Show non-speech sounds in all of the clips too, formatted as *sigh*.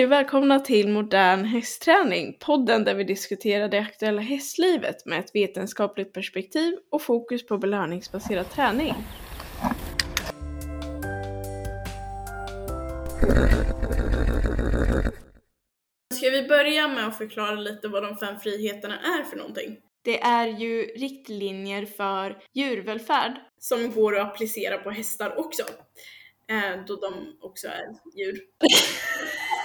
Hej och välkomna till Modern hästträning, podden där vi diskuterar det aktuella hästlivet med ett vetenskapligt perspektiv och fokus på belöningsbaserad träning. Ska vi börja med att förklara lite vad de fem friheterna är för någonting? Det är ju riktlinjer för djurvälfärd som går att applicera på hästar också, eh, då de också är djur. *laughs*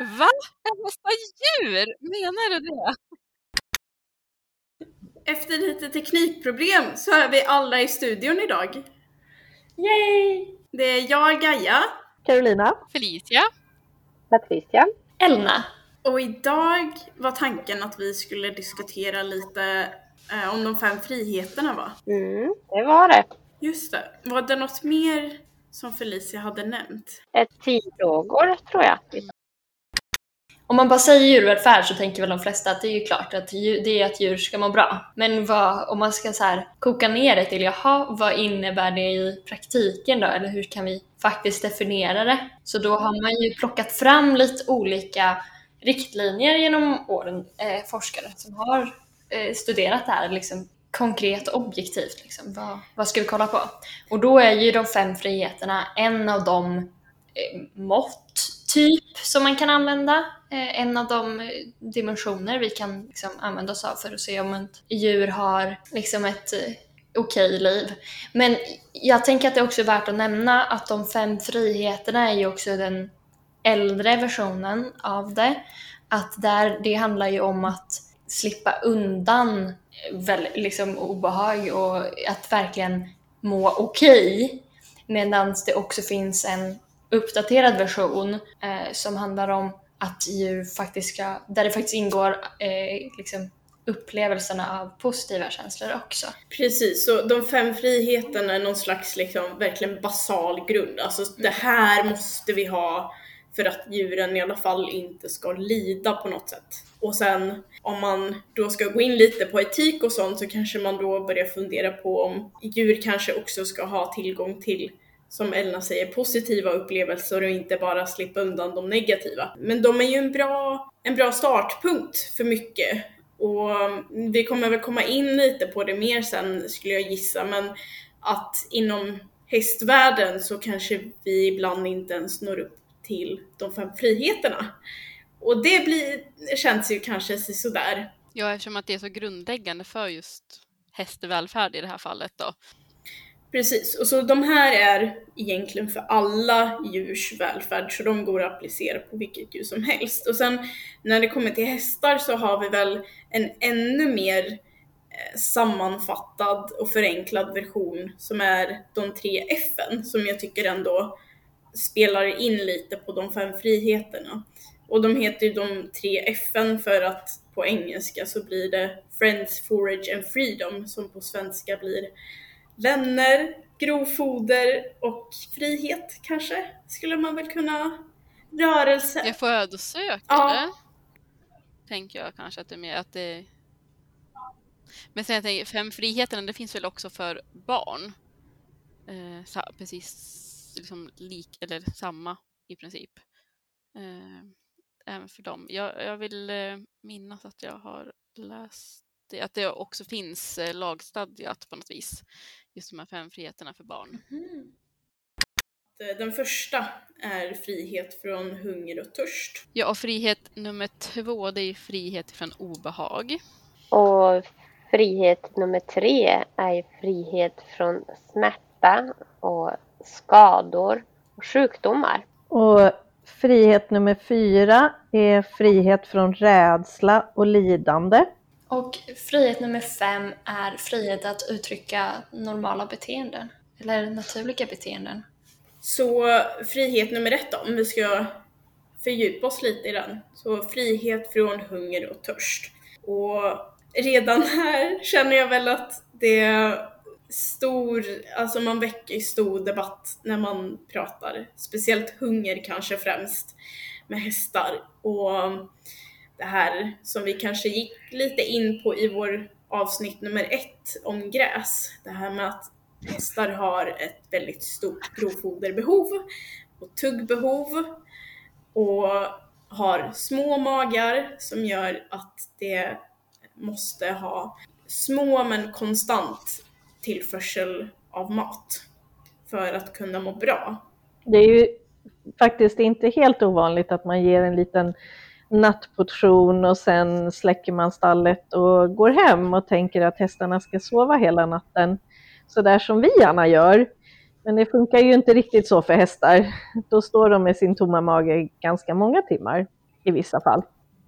Va? Hästar djur? Menar du det? Efter lite teknikproblem så är vi alla i studion idag. Yay! Det är jag, Gaia, Carolina. Felicia? Patricia. Elna. och idag var tanken att vi skulle diskutera lite eh, om de fem friheterna va? Mm, det var det. Just det. Var det något mer som Felicia hade nämnt? Etikfrågor tror jag. Om man bara säger djurvälfärd så tänker väl de flesta att det är ju klart att djur, det är att djur ska må bra. Men vad, om man ska så här koka ner det till, jaha, vad innebär det i praktiken då? Eller hur kan vi faktiskt definiera det? Så då har man ju plockat fram lite olika riktlinjer genom åren, eh, forskare som har eh, studerat det här liksom, konkret och objektivt. Liksom. Vad, vad ska vi kolla på? Och då är ju de fem friheterna en av de Eh, mått typ som man kan använda. Eh, en av de dimensioner vi kan liksom använda oss av för att se om ett djur har liksom ett okej okej liv. Men jag tänker att det också är värt att nämna att de fem friheterna är ju också den äldre versionen av det. Att där, det handlar ju om att slippa undan väl, liksom obehag och att verkligen må okej. Medan det också finns en uppdaterad version eh, som handlar om att djur faktiskt ska, där det faktiskt ingår eh, liksom upplevelserna av positiva känslor också. Precis, så de fem friheterna är någon slags liksom verkligen basal grund. Alltså det här måste vi ha för att djuren i alla fall inte ska lida på något sätt. Och sen om man då ska gå in lite på etik och sånt så kanske man då börjar fundera på om djur kanske också ska ha tillgång till som Elna säger, positiva upplevelser och inte bara slippa undan de negativa. Men de är ju en bra, en bra startpunkt för mycket. Och mm, vi kommer väl komma in lite på det mer sen skulle jag gissa, men att inom hästvärlden så kanske vi ibland inte ens når upp till de fem friheterna. Och det blir, känns ju kanske sådär. Ja, eftersom att det är så grundläggande för just hästvälfärd i det här fallet då. Precis, och så de här är egentligen för alla djurs välfärd, så de går att applicera på vilket djur som helst. Och sen när det kommer till hästar så har vi väl en ännu mer eh, sammanfattad och förenklad version som är de tre F'n som jag tycker ändå spelar in lite på de fem friheterna. Och de heter ju de tre F'n för att på engelska så blir det Friends, Forage and Freedom som på svenska blir vänner, grovfoder och frihet kanske, skulle man väl kunna. Rörelse. Jag födosökare, Ja. tänker jag kanske att det är mer att det... Men sen jag tänker, fem friheterna, det finns väl också för barn? Eh, precis liksom lik, eller samma i princip. Eh, även för dem. Jag, jag vill eh, minnas att jag har läst det, att det också finns eh, lagstadgat på något vis. Just de här fem friheterna för barn. Den första är frihet från hunger och törst. Ja, och frihet nummer två, det är frihet från obehag. Och frihet nummer tre är frihet från smärta och skador och sjukdomar. Och frihet nummer fyra är frihet från rädsla och lidande. Och frihet nummer fem är frihet att uttrycka normala beteenden. Eller naturliga beteenden. Så frihet nummer ett då, om vi ska fördjupa oss lite i den. Så frihet från hunger och törst. Och redan här känner jag väl att det är stor, alltså man väcker stor debatt när man pratar, speciellt hunger kanske främst med hästar. Och det här som vi kanske gick lite in på i vår avsnitt nummer ett om gräs. Det här med att hästar har ett väldigt stort grovfoderbehov och tuggbehov och har små magar som gör att det måste ha små men konstant tillförsel av mat för att kunna må bra. Det är ju faktiskt inte helt ovanligt att man ger en liten nattportion och sen släcker man stallet och går hem och tänker att hästarna ska sova hela natten. Så där som vi gärna gör. Men det funkar ju inte riktigt så för hästar. Då står de med sin tomma mage ganska många timmar i vissa fall.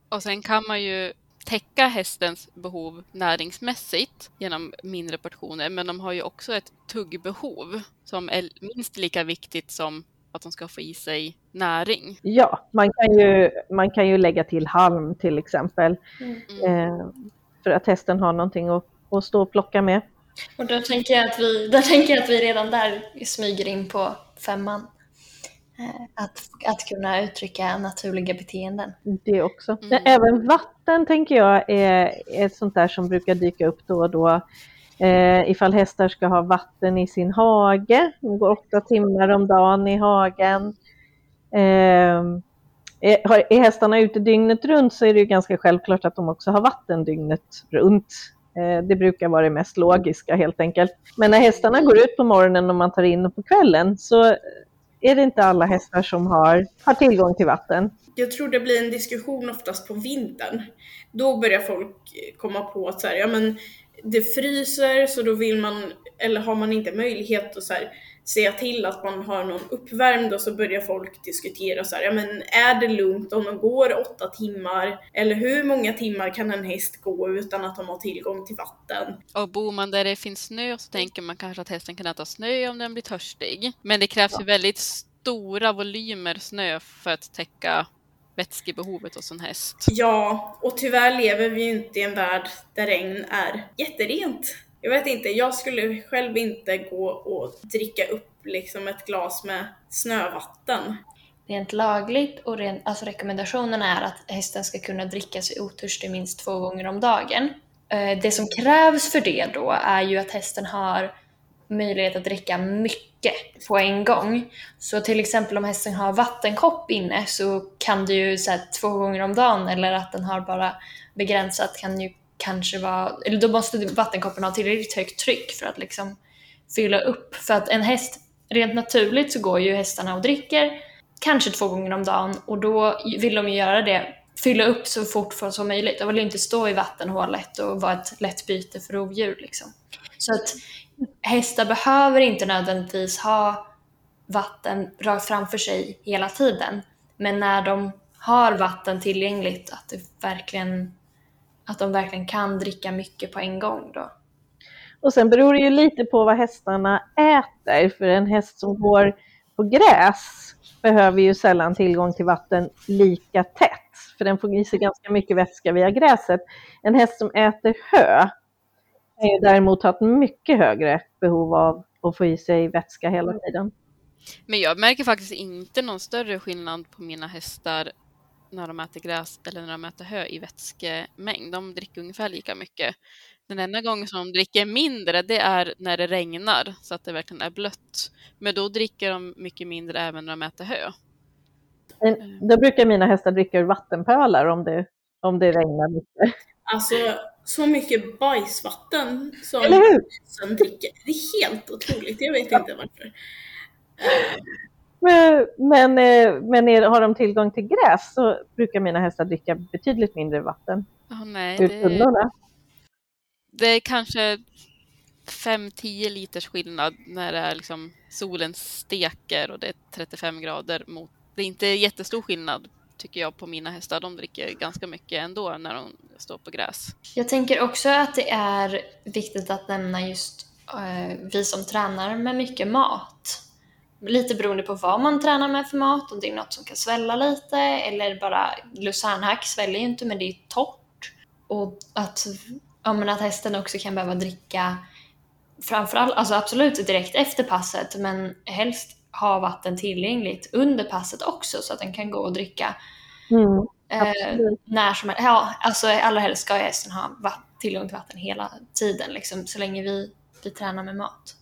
Och sen kan man ju täcka hästens behov näringsmässigt genom mindre portioner, men de har ju också ett tuggbehov som är minst lika viktigt som att de ska få i sig näring. Ja, man kan ju, man kan ju lägga till halm till exempel Mm. eh, för att hästen har någonting att, att stå och plocka med. Och då tänker, jag att vi, *laughs* då tänker jag att vi redan där smyger in på femman. Eh, Att, att kunna uttrycka naturliga beteenden. Det också. Mm. Även vatten tänker jag är ett sånt där som brukar dyka upp då och då. Eh, ifall hästar ska ha vatten i sin hage. De går åtta timmar om dagen i hagen. Ehm, eh, är, är hästarna ute dygnet runt så är det ju ganska självklart att de också har vatten dygnet runt. Eh, det brukar vara det mest logiska helt enkelt. Men när hästarna går ut på morgonen och man tar in dem på kvällen så är det inte alla hästar som har, har tillgång till vatten. Jag tror det blir en diskussion oftast på vintern. Då börjar folk komma på att så här, ja men det fryser så då vill man, eller har man inte möjlighet att så här, säga till att man har någon uppvärmd och så börjar folk diskutera så här, ja men är det lugnt om de går åtta timmar? Eller hur många timmar kan en häst gå utan att de har tillgång till vatten? Och bor man där det finns snö så tänker man kanske att hästen kan äta snö om den blir törstig. Men det krävs ju väldigt stora volymer snö för att täcka vätskebehovet hos en häst. Ja, och tyvärr lever vi ju inte i en värld där regn är jätterent. Jag vet inte, jag skulle själv inte gå och dricka upp liksom ett glas med snövatten. Rent lagligt och rent, alltså rekommendationen är att hästen ska kunna dricka sig otörstig minst två gånger om dagen. Eh, Det som krävs för det då är ju att hästen har möjlighet att dricka mycket på en gång. Så till exempel om hästen har vattenkopp inne så kan det ju så här, två gånger om dagen eller att den har bara begränsat kan ju kanske vara, eller då måste vattenkoppen ha tillräckligt högt tryck för att liksom fylla upp. För att en häst, rent naturligt så går ju hästarna och dricker kanske två gånger om dagen och då vill de ju göra det, fylla upp så fort som möjligt. De vill ju inte stå i vattenhålet och vara ett lätt byte för rovdjur liksom. Så att hästar behöver inte nödvändigtvis ha vatten rakt framför sig hela tiden. Men när de har vatten tillgängligt, att, det verkligen, att de verkligen kan dricka mycket på en gång då. Och sen beror det ju lite på vad hästarna äter, för en häst som går på gräs behöver ju sällan tillgång till vatten lika tätt, för den får i sig ganska mycket vätska via gräset. En häst som äter hö kan ju däremot ha ett mycket högre behov av att få i sig vätska hela tiden. Men jag märker faktiskt inte någon större skillnad på mina hästar när de äter gräs eller när de äter hö i vätskemängd. De dricker ungefär lika mycket. Den enda gången som de dricker mindre det är när det regnar så att det verkligen är blött. Men då dricker de mycket mindre även när de äter hö. Men Då brukar mina hästar dricka ur vattenpölar om det, om det regnar mycket. Alltså, så mycket bajsvatten som hästen dricker. Det är helt otroligt, jag vet inte varför. Men, men, eh, men är, har de tillgång till gräs så brukar mina hästar dricka betydligt mindre vatten Oh, nej, ur det, det är kanske 5-10 liters skillnad när det är liksom solen steker och det är 35 grader mot... Det är inte jättestor skillnad tycker jag på mina hästar. De dricker ganska mycket ändå när de står på gräs. Jag tänker också att det är viktigt att nämna just eh, vi som tränar med mycket mat. Lite beroende på vad man tränar med för mat, om det är något som kan svälla lite eller bara lucernhack sväller ju inte men det är torrt. Och att, ja, men att hästen också kan behöva dricka framförallt, alltså absolut direkt efter passet men helst ha vatten tillgängligt under passet också så att den kan gå och dricka Mm, Eh, när som helst. Ja, alltså allra helst ska hästen ha tillgång till vatten hela tiden liksom, så länge vi, vi tränar med mat.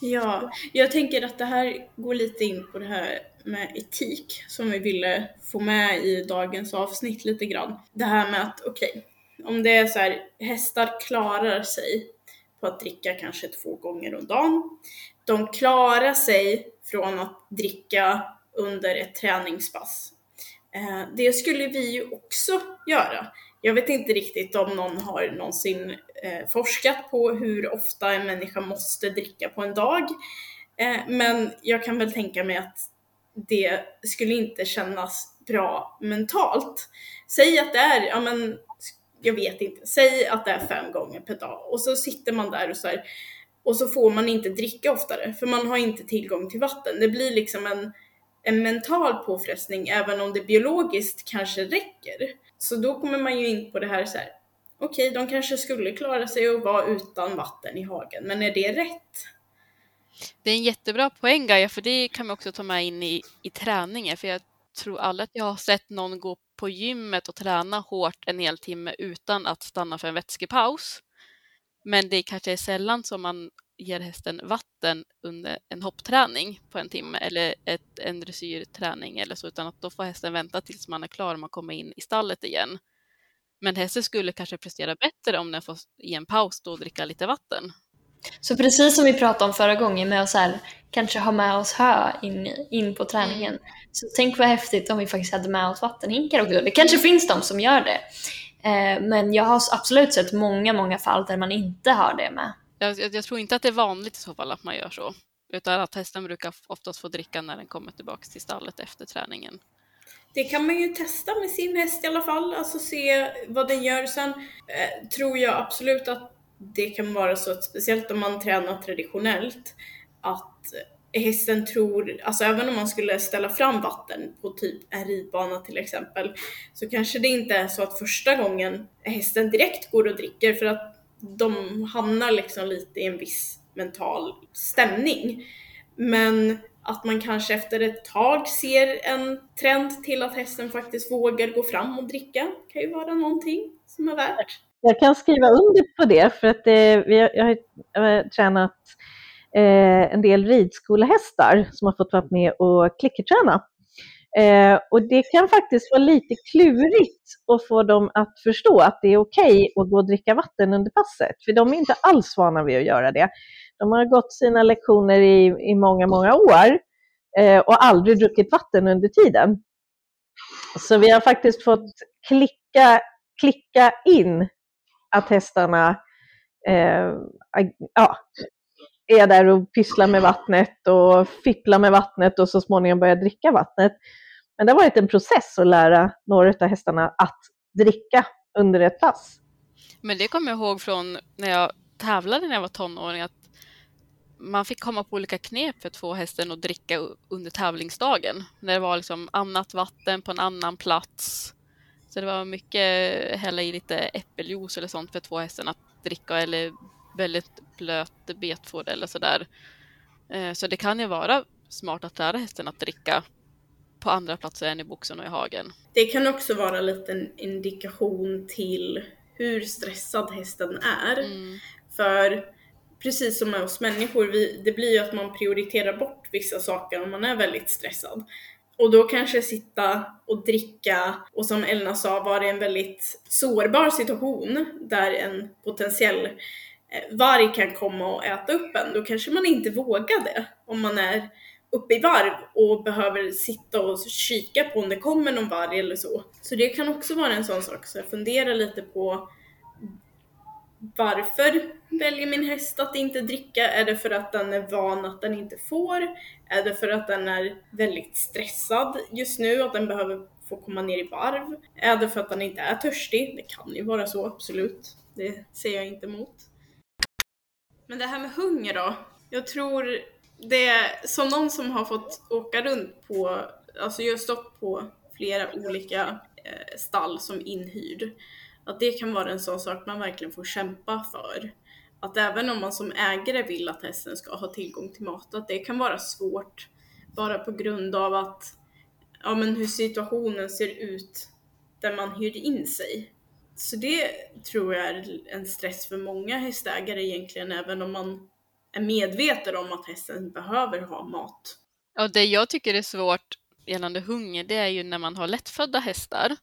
Ja, jag tänker att det här går lite in på det här med etik som vi ville få med i dagens avsnitt lite grann. Det här med att okej, okay, om det är så här, hästar klarar sig på att dricka kanske två gånger om dagen. De klarar sig från att dricka under ett träningspass. Eh, det skulle vi ju också göra. Jag vet inte riktigt om någon har någonsin eh, forskat på hur ofta en människa måste dricka på en dag. Eh, men jag kan väl tänka mig att det skulle inte kännas bra mentalt. Säg att det är, ja men jag vet inte, säg att det är fem gånger per dag och så sitter man där och så här, och så får man inte dricka oftare för man har inte tillgång till vatten. Det blir liksom en, en mental påfrestning även om det biologiskt kanske räcker. Så då kommer man ju in på det här så här. okej, okay, de kanske skulle klara sig och vara utan vatten i hagen, men är det rätt? Det är en jättebra poäng Gaia, för det kan man också ta med in i, i träningen, för jag tror alla att jag har sett någon gå på gymmet och träna hårt en hel timme utan att stanna för en vätskepaus. Men det kanske är sällan som man ger hästen vatten under en hoppträning på en timme eller ett, en dressyrträning eller så, utan att då får hästen vänta tills man är klar och man kommer in i stallet igen. Men hästen skulle kanske prestera bättre om den får i en paus då dricka lite vatten. Så precis som vi pratade om förra gången med att här, kanske ha med oss hö in, in på träningen. Mm. Så tänk vad häftigt om vi faktiskt hade med oss vattenhinkar också. Det kanske finns de som gör det. Eh, men jag har absolut sett många, många fall där man inte har det med. Jag, jag, jag, tror inte att det är vanligt i så fall att man gör så. Utan att hästen brukar oftast få dricka när den kommer tillbaka till stallet efter träningen. Det kan man ju testa med sin häst i alla fall, alltså se vad den gör. Sen eh, tror jag absolut att det kan vara så att speciellt om man tränar traditionellt att hästen tror, alltså även om man skulle ställa fram vatten på typ en ridbana till exempel, så kanske det inte är så att första gången hästen direkt går och dricker för att de hamnar liksom lite i en viss mental stämning. Men att man kanske efter ett tag ser en trend till att hästen faktiskt vågar gå fram och dricka kan ju vara någonting som är värt. Jag kan skriva under på det för att det, vi har, jag har, jag har tränat eh, en del ridskolehästar som har fått vara med och klickerträna. Eh, och det kan faktiskt vara lite klurigt att få dem att förstå att det är okej okay att gå och dricka vatten under passet, för de är inte alls vana vid att göra det. De har gått sina lektioner i, i många, många år eh, och aldrig druckit vatten under tiden. Så vi har faktiskt fått klicka, klicka in att hästarna eh, ja, är där och pysslar med vattnet och fipplar med vattnet och så småningom börjar dricka vattnet. Men det har varit en process att lära några av hästarna att dricka under ett pass. Men det kommer jag ihåg från när jag tävlade när jag var tonåring att man fick komma på olika knep för att få hästen att dricka under tävlingsdagen. När det var liksom annat vatten på en annan plats. Så det var mycket hälla i lite äppeljuice eller sånt för att få hästen att dricka eller väldigt blöt betfår eller sådär. Eh, så det kan ju vara smart att lära hästen att dricka på andra platser än i boxen och i hagen. Det kan också vara en liten indikation till hur stressad hästen är. Mm. För precis som med oss människor, vi, det blir ju att man prioriterar bort vissa saker om man är väldigt stressad. Och då kanske sitta och dricka och som Elna sa var det en väldigt sårbar situation där en potentiell Eh, varg kan komma och äta upp en. Då kanske man inte vågar det om man är uppe i varv och behöver sitta och kika på om det kommer någon varg eller så. Så det kan också vara en sån sak, så jag funderar lite på varför väljer min häst att inte dricka? Är det för att den är van att den inte får? Är det för att den är väldigt stressad just nu, att den behöver få komma ner i varv? Är det för att den inte är törstig? Det kan ju vara så, absolut. Det ser jag inte emot. Men det här med hunger då? Jag tror det är som någon som har fått åka runt på, alltså jag har stått på flera olika eh, stall som inhyrd. Att det kan vara en sån sak man verkligen får kämpa för. Att även om man som ägare vill att hästen ska ha tillgång till mat, att det kan vara svårt bara på grund av att ja, men hur situationen ser ut där man hyr in sig. Så det tror jag är en stress för många hästägare egentligen, även om man är medveten om att hästen behöver ha mat. Ja, det jag tycker är svårt gällande hunger, det är ju när man har lättfödda hästar.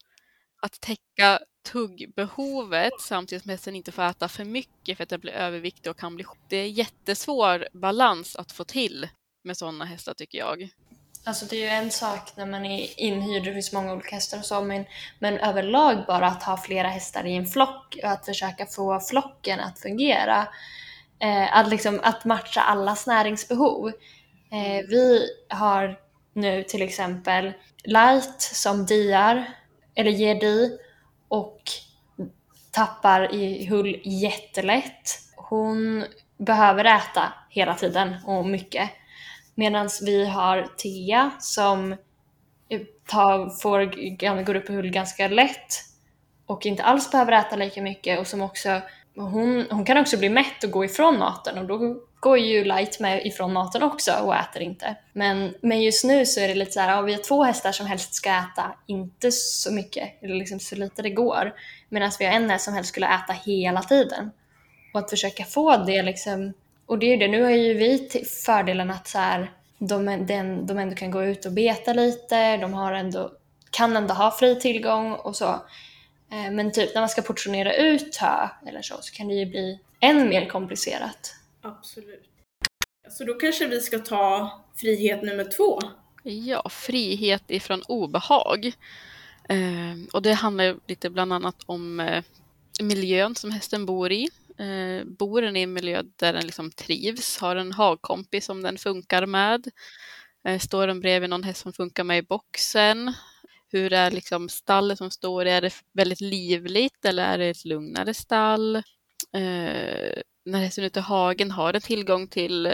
Att täcka tuggbehovet samtidigt som hästen inte får äta för mycket för att den blir överviktig och kan bli sjuk. Det är jättesvår balans att få till med sådana hästar tycker jag. Alltså det är ju en sak när man är inhyrd, det finns många olika hästar och så, men, men överlag bara att ha flera hästar i en flock och att försöka få flocken att fungera. Eh, att, liksom, att matcha allas näringsbehov. Eh, vi har nu till exempel Light som diar, eller ger di, och tappar i hull jättelätt. Hon behöver äta hela tiden och mycket. Medan vi har Thea som tar, får, går upp i hull ganska lätt och inte alls behöver äta lika mycket och som också hon, hon kan också bli mätt och gå ifrån maten och då går ju Light med ifrån maten också och äter inte. Men, men just nu så är det lite så här, ja, vi har två hästar som helst ska äta inte så mycket, eller liksom så lite det går. Medan vi har en häst som helst skulle äta hela tiden. Och att försöka få det liksom, och det är ju det, nu har ju vi fördelen att så här, de, den, de ändå kan gå ut och beta lite, de har ändå, kan ändå ha fri tillgång och så. Eh, men typ när man ska portionera ut hö eller så, så kan det ju bli än mer komplicerat. Absolut. Så då kanske vi ska ta frihet nummer två. Ja, frihet ifrån obehag. Eh, och det handlar lite bland annat om eh, miljön som hästen bor i. Eh, bor den i en miljö där den liksom trivs, har en hagkompis som den funkar med. Eh, står den bredvid någon häst som funkar med i boxen. Hur är liksom stallet som står Är det väldigt livligt eller är det ett lugnare stall? Eh, när hästen ute i hagen har den tillgång till eh,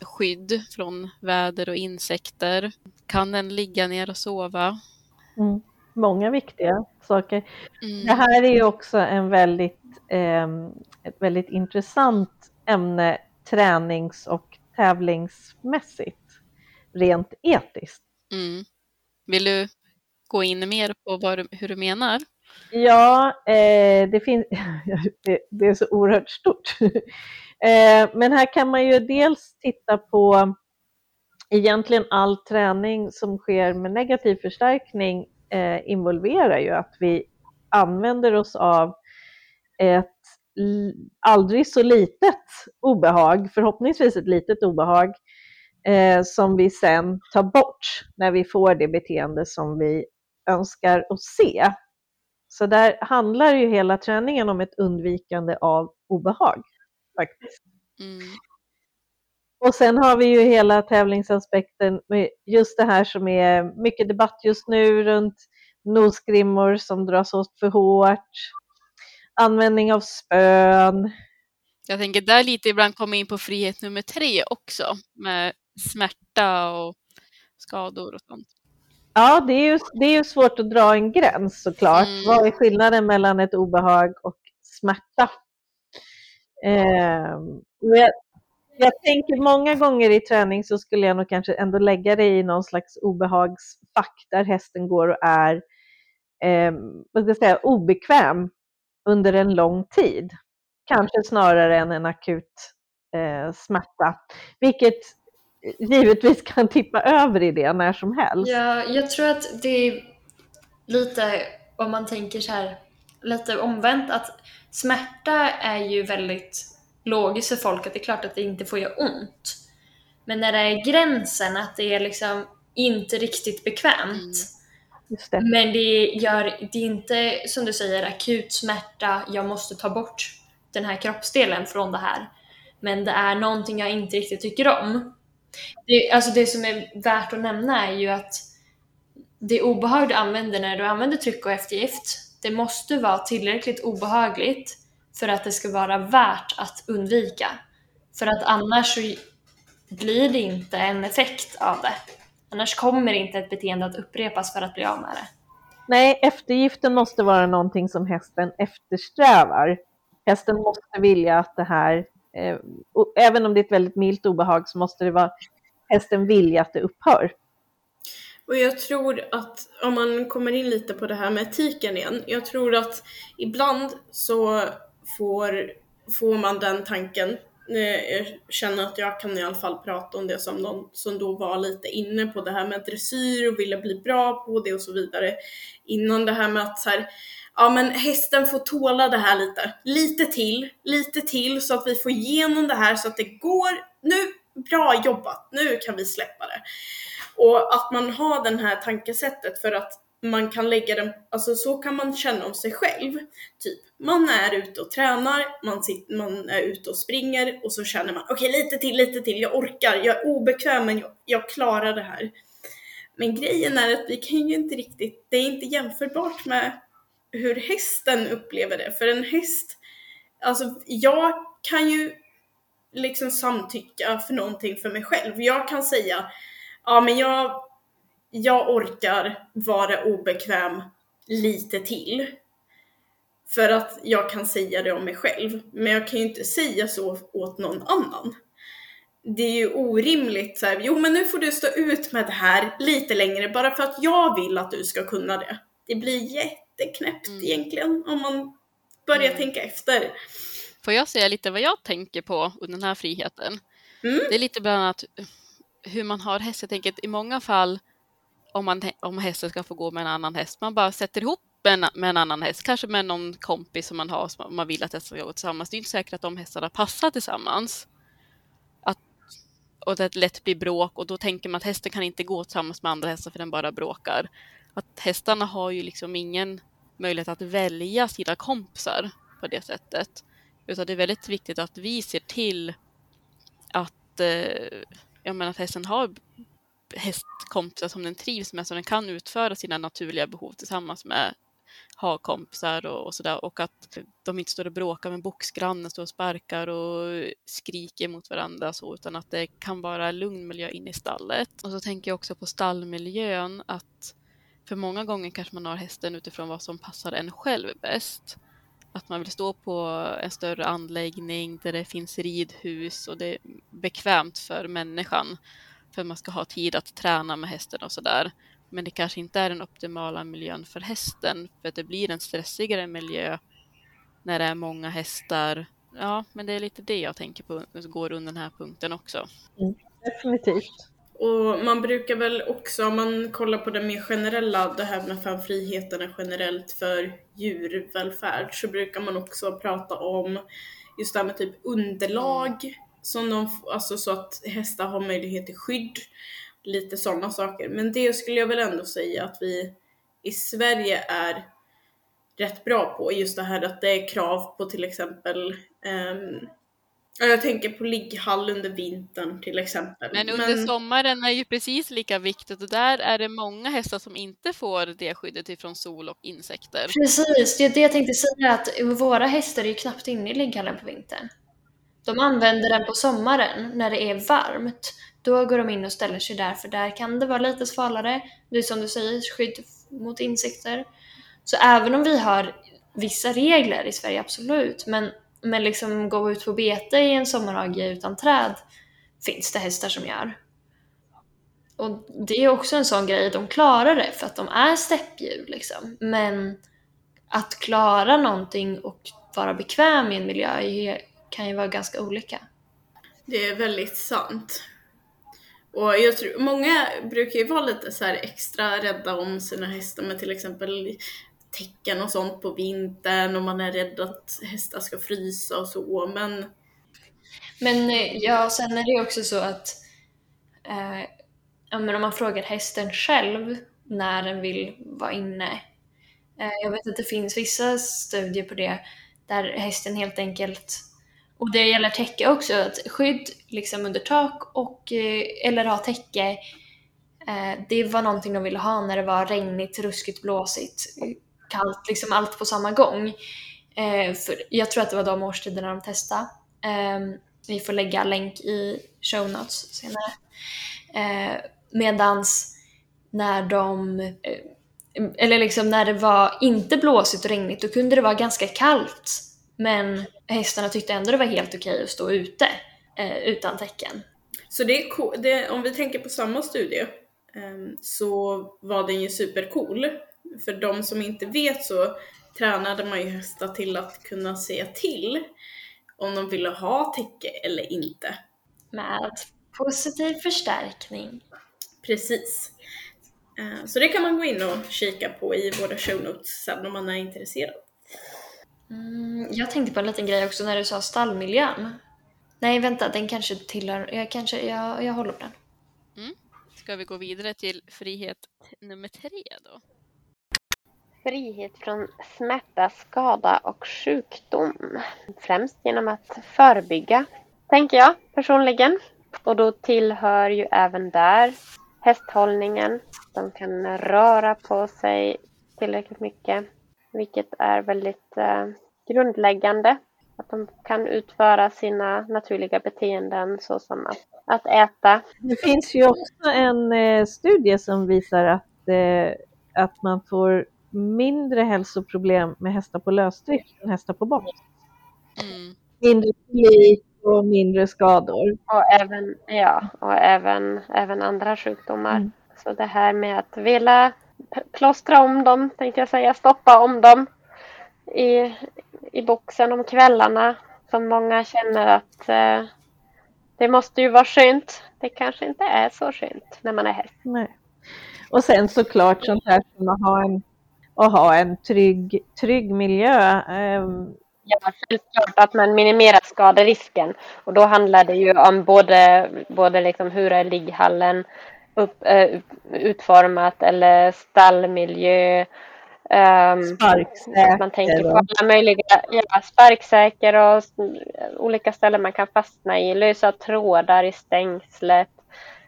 skydd från väder och insekter? Kan den ligga ner och sova? Mm. Många viktiga saker. Mm. Det här är ju också en väldigt, ett väldigt intressant ämne tränings och tävlingsmässigt, rent etiskt. Mm. Vill du gå in mer på du, hur du menar? Ja, eh, det, finns, *laughs* det, det, är så oerhört stort. *laughs* eh, men här kan man ju dels titta på egentligen all träning som sker med negativ förstärkning eh, involverar ju att vi använder oss av ett aldrig så litet obehag, förhoppningsvis ett litet obehag, eh, som vi sen tar bort när vi får det beteende som vi önskar att se. Så där handlar ju hela träningen om ett undvikande av obehag. faktiskt. Mm. Och sen har vi ju hela tävlingsaspekten med just det här som är mycket debatt just nu runt nosgrimmor som dras åt för hårt, användning av spön. Jag tänker där lite ibland komma in på frihet nummer tre också med smärta och skador och sånt. Ja, det är ju, det är ju svårt att dra en gräns såklart. Mm. Vad är skillnaden mellan ett obehag och smärta? Eh, jag, jag tänker många gånger i träning så skulle jag nog kanske ändå lägga det i någon slags obehagsfack där hästen går och är eh, vad ska jag säga, obekväm under en lång tid. Kanske snarare än en akut eh, smärta. Vilket givetvis kan tippa över i det när som helst. Ja, jag tror att det är lite, om man tänker så här, lite omvänt, att smärta är ju väldigt logiskt för folk att det är klart att det inte får göra ont. Men när det är gränsen, att det är liksom inte riktigt bekvämt. Mm. Det. Men det gör, det är inte som du säger akut smärta, jag måste ta bort den här kroppsdelen från det här. Men det är någonting jag inte riktigt tycker om. Det, alltså det som är värt att nämna är ju att det obehag du använder när du använder tryck och eftergift, det måste vara tillräckligt obehagligt för att det ska vara värt att undvika. För att annars så blir det inte en effekt av det. Annars kommer inte ett beteende att upprepas för att bli av med det. Nej, eftergiften måste vara någonting som hästen eftersträvar. Hästen måste vilja att det här Eh, även om det är ett väldigt milt obehag så måste det vara hästen vilja att det upphör. Och jag tror att om man kommer in lite på det här med etiken igen. Jag tror att ibland så får, får man den tanken känner att jag kan i alla fall prata om det som någon som då var lite inne på det här med dressyr och ville bli bra på det och så vidare. Innan det här med att så här, ja men hästen får tåla det här lite, lite till, lite till så att vi får igenom det här så att det går, nu, bra jobbat, nu kan vi släppa det. Och att man har det här tankesättet för att man kan lägga den, alltså så kan man känna om sig själv. Typ, man är ute och tränar, man, sitter, man är ute och springer och så känner man okej okay, lite till, lite till, jag orkar, jag är obekväm men jag, jag klarar det här. Men grejen är att vi kan ju inte riktigt, det är inte jämförbart med hur hästen upplever det. För en häst, alltså jag kan ju liksom samtycka för någonting för mig själv. Jag kan säga, ja men jag, jag orkar vara obekväm lite till. För att jag kan säga det om mig själv. Men jag kan ju inte säga så åt någon annan. Det är ju orimligt så här, jo men nu får du stå ut med det här lite längre bara för att jag vill att du ska kunna det. Det blir jätteknäppt Mm. egentligen om man börjar Mm. tänka efter. Får jag säga lite vad jag tänker på under den här friheten? Mm. Det är lite bland annat hur man har häst. Jag tänker att i många fall om, man, om hästen ska få gå med en annan häst, man bara sätter ihop en, med en annan häst, kanske med någon kompis som man har som man vill att hästen ska gå tillsammans. Det är inte säkert att de hästarna passar tillsammans. Att, och det lätt blir bråk och då tänker man att hästen kan inte gå tillsammans med andra hästar för den bara bråkar. Att hästarna har ju liksom ingen möjlighet att välja sina kompisar på det sättet. Utan det är väldigt viktigt att vi ser till att, eh, jag menar, att hästen har hästkompisar som den trivs med så den kan utföra sina naturliga behov tillsammans med hagkompisar och, och sådär och att de inte står och bråkar med boxgrannen, står och sparkar och skriker mot varandra så utan att det kan vara lugn miljö inne i stallet. Och så tänker jag också på stallmiljön att för många gånger kanske man har hästen utifrån vad som passar en själv bäst. Att man vill stå på en större anläggning där det finns ridhus och det är bekvämt för människan för man ska ha tid att träna med hästen och sådär. Men det kanske inte är den optimala miljön för hästen för att det blir en stressigare miljö när det är många hästar. Ja, men det är lite det jag tänker på går under den här punkten också. Definitivt. Och man brukar väl också, om man kollar på det mer generella, det här med friheterna generellt för djurvälfärd, så brukar man också prata om just det här med typ underlag, som de, alltså så att hästar har möjlighet till skydd, lite sådana saker. Men det skulle jag väl ändå säga att vi i Sverige är rätt bra på, just det här att det är krav på till exempel ja, jag tänker på ligghall under vintern till exempel. Men under sommaren är ju precis lika viktigt och där är det många hästar som inte får det skyddet ifrån sol och insekter. Precis, det är det jag tänkte säga att våra hästar är ju knappt inne i ligghallen på vintern. De använder den på sommaren när det är varmt. Då går de in och ställer sig där för där kan det vara lite svalare. Det är som du säger, skydd mot insekter. Så även om vi har vissa regler i Sverige, absolut, men, men liksom gå ut på bete i en sommarhage utan träd finns det hästar som gör. Och det är också en sån grej, de klarar det för att de är steppdjur liksom. Men att klara någonting och vara bekväm i en miljö är- kan ju vara ganska olika. Det är väldigt sant. Och jag tror, många brukar ju vara lite så extra rädda om sina hästar med till exempel tecken och sånt på vintern och man är rädd att hästar ska frysa och så men Men eh, ja, sen är det också så att eh, ja, men om man frågar hästen själv när den vill vara inne. Eh, jag vet att det finns vissa studier på det där hästen helt enkelt, och det gäller täcke också, att skydd liksom under tak och, eh, eller ha täcke, eh, det var någonting de ville ha när det var regnigt, ruskigt, blåsigt, kallt, liksom allt på samma gång. Eh, för jag tror att det var de årstiderna de testade. Ehm, vi får lägga länk i show notes senare. Medans när de, eller liksom när det var inte blåsigt och regnigt, då kunde det vara ganska kallt. Men hästarna tyckte ändå det var helt okej att stå ute eh, utan täcken. Så det är co- det, om vi tänker på samma studie ehm, så var den ju supercool. För de som inte vet så tränade man ju hästar till att kunna säga till om de ville ha täcke eller inte. Med positiv förstärkning. Precis. Eh, Så det kan man gå in och kika på i våra show notes sen om man är intresserad. Mm, jag tänkte på en liten grej också när du sa stallmiljön. Nej, vänta, den kanske tillhör... Jag, kanske, jag, jag håller på den. Ska vi gå vidare till frihet nummer tre då? Frihet från smärta, skada och sjukdom. Främst genom att förebygga, tänker jag personligen. Och då tillhör ju även där hästhållningen. De kan röra på sig tillräckligt mycket, vilket är väldigt eh, grundläggande. Att de kan utföra sina naturliga beteenden såsom att, att äta. Det finns ju också en eh, studie som visar att, eh, att man får mindre hälsoproblem med hästar på lösdrift än hästar på bak. Mm. Mindre slit och mindre skador. Och även, ja, och även, även andra sjukdomar. Mm. Så det här med att vilja p- plåstra om dem, tänkte jag säga, stoppa om dem i, i boxen om kvällarna. Som många känner att eh, det måste ju vara skönt. Det kanske inte är så skönt när man är häst. Nej. Och sen såklart sånt här som att ha en, att ha en trygg, trygg miljö. ehm, Ja, självklart att man minimerar skaderisken. Och då handlar det ju om både, både liksom hur är ligghallen upp, eh, utformat eller stallmiljö. Um, Sparksäker man tänker på alla möjliga, ja, sparksäker och olika ställen man kan fastna i. Lösa trådar i stängslet.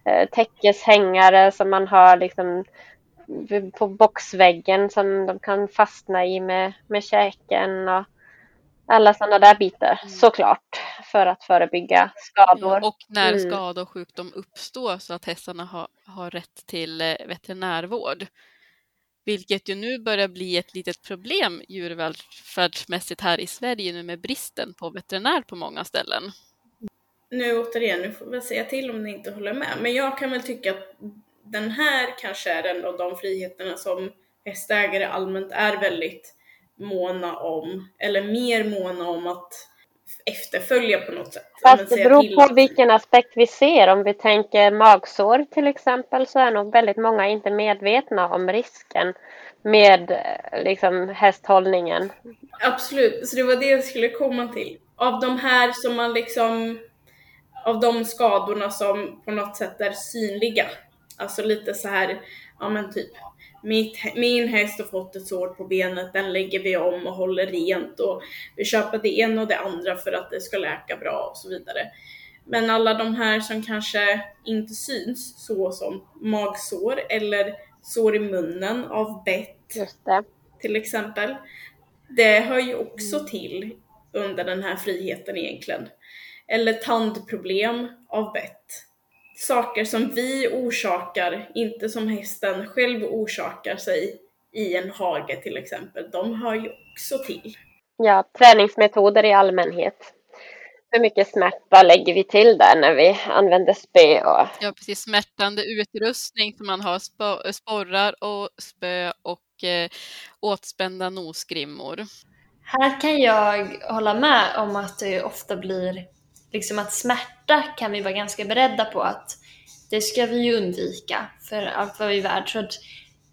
Eh, täckeshängare som man har liksom på boxväggen som de kan fastna i med, med käken och alla sådana där bitar Mm. såklart för att förebygga skador. Och när Mm. skada och sjukdom uppstår så att hästarna har, har rätt till eh, veterinärvård. Vilket ju nu börjar bli ett litet problem djurvälfärdsmässigt här i Sverige nu med bristen på veterinär på många ställen. Nu återigen, nu får jag säga till om ni inte håller med, men jag kan väl tycka att den här kanske är en av de friheterna som hästägare allmänt är väldigt måna om, eller mer måna om att efterfölja på något sätt. Fast det beror på vilken aspekt vi ser. Om vi tänker magsår till exempel så är nog väldigt många inte medvetna om risken med eh, liksom, hästhållningen. Absolut, så det var det jag skulle komma till. Av de här som man liksom, av de skadorna som på något sätt är synliga. Alltså lite så här, ja men typ, mitt, min häst har fått ett sår på benet, den lägger vi om och håller rent och vi köper det ena och det andra för att det ska läka bra och så vidare. Men alla de här som kanske inte syns, så som magsår eller sår i munnen av bett till exempel. Det hör ju också till under den här friheten egentligen. Eller tandproblem av bett. Saker som vi orsakar, inte som hästen själv orsakar sig i en hage till exempel. De hör ju också till. Ja, träningsmetoder i allmänhet. Hur mycket smärta lägger vi till där när vi använder spö? Och... Ja, precis. Smärtande utrustning som man har spo- sporrar och spö och eh, åtspända nosgrimmor. Här kan jag hålla med om att det ofta blir liksom att smärta kan vi vara ganska beredda på att det ska vi ju undvika för allt vad vi är värd. Så att,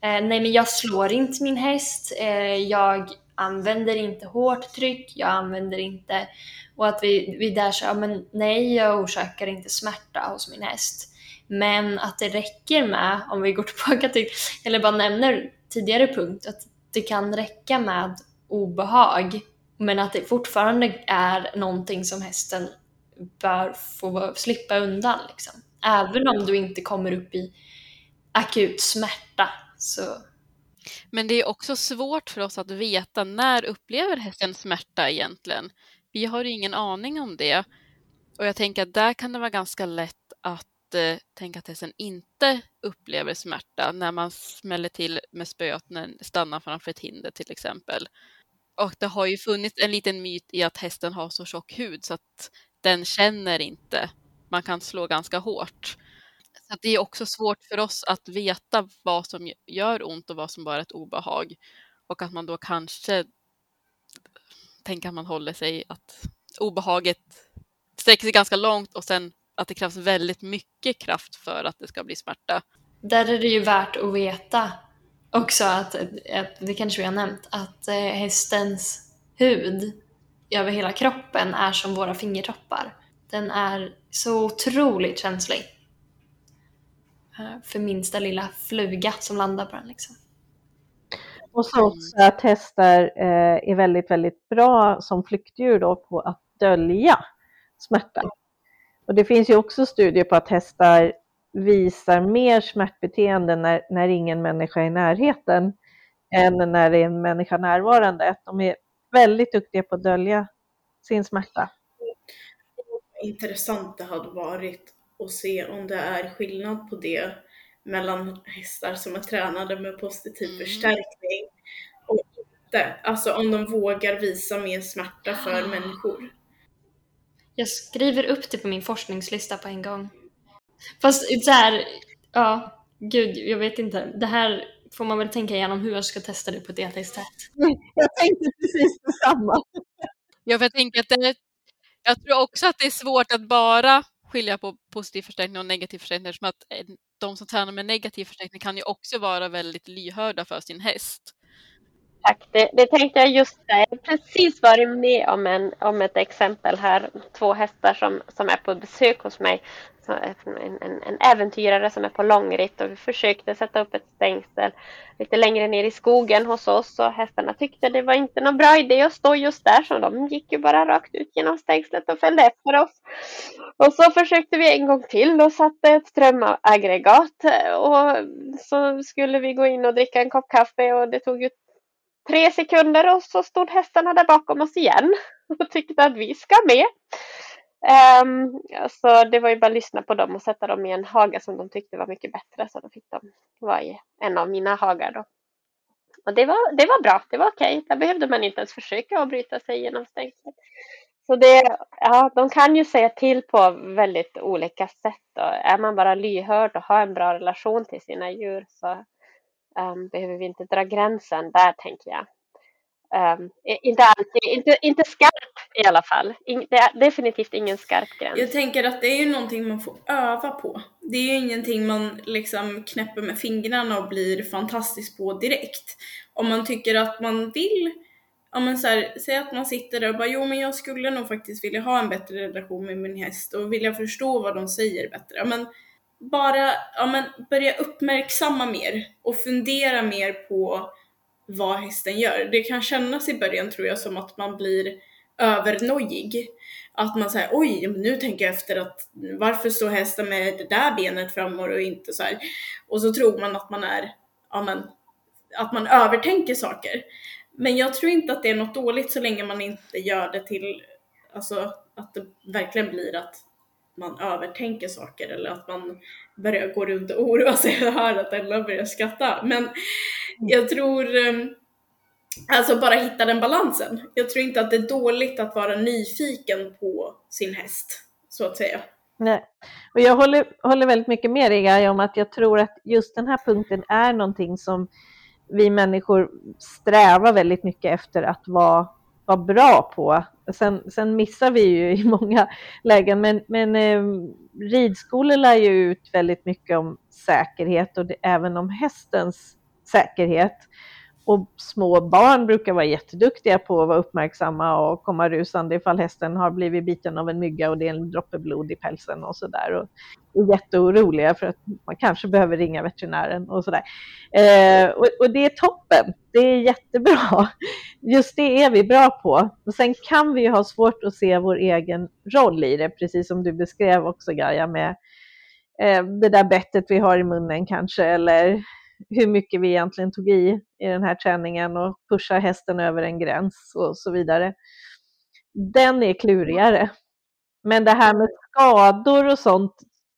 eh, nej men jag slår inte min häst, eh, jag använder inte hårt tryck, jag använder inte och att vi, vi där säger, ja, men nej jag orsakar inte smärta hos min häst. Men att det räcker med, om vi går *laughs* tillbaka till, eller bara nämner tidigare punkt, att det kan räcka med obehag men att det fortfarande är någonting som hästen bör få slippa undan. Liksom. Även om du inte kommer upp i akut smärta. Så Men det är också svårt för oss att veta när upplever hästen smärta egentligen. Vi har ingen aning om det. Och jag tänker att där kan det vara ganska lätt att eh, tänka att hästen inte upplever smärta när man smäller till med spöet när den stannar framför ett hinder till exempel. Och det har ju funnits en liten myt i att hästen har så tjock hud så att den känner inte. Man kan slå ganska hårt. Så det är också svårt för oss att veta vad som gör ont och vad som bara är ett obehag. Och att man då kanske tänker att man håller sig att obehaget sträcker sig ganska långt och sen att det krävs väldigt mycket kraft för att det ska bli smärta. Där är det ju värt att veta också att, att det kanske vi har nämnt, att eh, hästens hud över hela kroppen är som våra fingertoppar. Den är så otroligt känslig. Eh, för minsta lilla fluga som landar på den liksom. Och så också att hästar eh, är väldigt, väldigt bra som flyktdjur då på att dölja smärta. Och det finns ju också studier på att hästar visar mer smärtbeteende när, när ingen människa är i närheten än när det är en människa närvarande. De är väldigt duktiga på att dölja sin smärta. Intressant det hade varit att se om det är skillnad på det mellan hästar som är tränade med positiv Mm. förstärkning och inte. Alltså om de vågar visa mer smärta för människor. Jag skriver upp det på min forskningslista på en gång. Fast så här, ja, gud, jag vet inte. Det här får man väl tänka igenom hur jag ska testa det på ett etiskt sätt. Jag tänkte precis detsamma. Ja, för jag tänker att det, jag tror också att det är svårt att bara skilja på positiv förstärkning och negativ förstärkning eftersom att eh, de som tränar med negativ förstärkning kan ju också vara väldigt lyhörda för sin häst. Tack, det, det tänkte jag just säga. Jag har precis varit med om, en, om ett exempel här. Två hästar som, som är på besök hos mig. Alltså, en, en, en äventyrare som är på långritt och vi försökte sätta upp ett stängsel lite längre ner i skogen hos oss och hästarna tyckte det var inte någon bra idé att stå just där så de gick ju bara rakt ut genom stängslet och följde efter oss. Och så försökte vi en gång till och satte ett strömaggregat och så skulle vi gå in och dricka en kopp kaffe och det tog ju tre sekunder och så stod hästarna där bakom oss igen och tyckte att vi ska med. Um, så det var ju bara att lyssna på dem och sätta dem i en hage som de tyckte var mycket bättre. Så då fick de vara i en av mina hagar då. Och det var, det var bra, det var okej. Okay. Där behövde man inte ens försöka att bryta sig genom stängslet. Så det, ja, de kan ju säga till på väldigt olika sätt. Då. är man bara lyhörd och har en bra relation till sina djur så um, behöver vi inte dra gränsen där tänker jag. Um, inte alltid, inte, inte skarp i alla fall. In, det är definitivt ingen skarp gräns. Jag tänker att det är ju någonting man får öva på. Det är ju ingenting man liksom knäpper med fingrarna och blir fantastisk på direkt. Om man tycker att man vill, ja men så här, säg att man sitter där och bara jo men jag skulle nog faktiskt vilja ha en bättre relation med min häst och vilja förstå vad de säger bättre. Ja, men bara ja, men börja uppmärksamma mer och fundera mer på vad hästen gör. Det kan kännas i början tror jag som att man blir övernojig. Att man säger oj, nu tänker jag efter att varför står hästen med det där benet framåt och inte så här. Och så tror man att man är, ja men, att man övertänker saker. Men jag tror inte att det är något dåligt så länge man inte gör det till, alltså att det verkligen blir att man övertänker saker eller att man börjar gå runt och oroa sig. och hör att Ella börjar skratta. Men jag tror, alltså bara hitta den balansen. Jag tror inte att det är dåligt att vara nyfiken på sin häst, så att säga. Nej, och jag håller, håller väldigt mycket med dig Gaia om att jag tror att just den här punkten är någonting som vi människor strävar väldigt mycket efter att vara, vara bra på. Sen, sen missar vi ju i många lägen, men, men eh, ridskolor lär ju ut väldigt mycket om säkerhet och det, även om hästens säkerhet. Och små barn brukar vara jätteduktiga på att vara uppmärksamma och komma rusande ifall hästen har blivit biten av en mygga och det är en droppe blod i pälsen och sådär. Och är jätteoroliga för att man kanske behöver ringa veterinären och sådär. Eh, och, och det är toppen, det är jättebra. *laughs* Just det är vi bra på. Och sen kan vi ju ha svårt att se vår egen roll i det, precis som du beskrev också Gaia med eh, det där bettet vi har i munnen kanske, eller hur mycket vi egentligen tog i i den här träningen och pushar hästen över en gräns och så vidare. Den är klurigare. Men det här med skador och sånt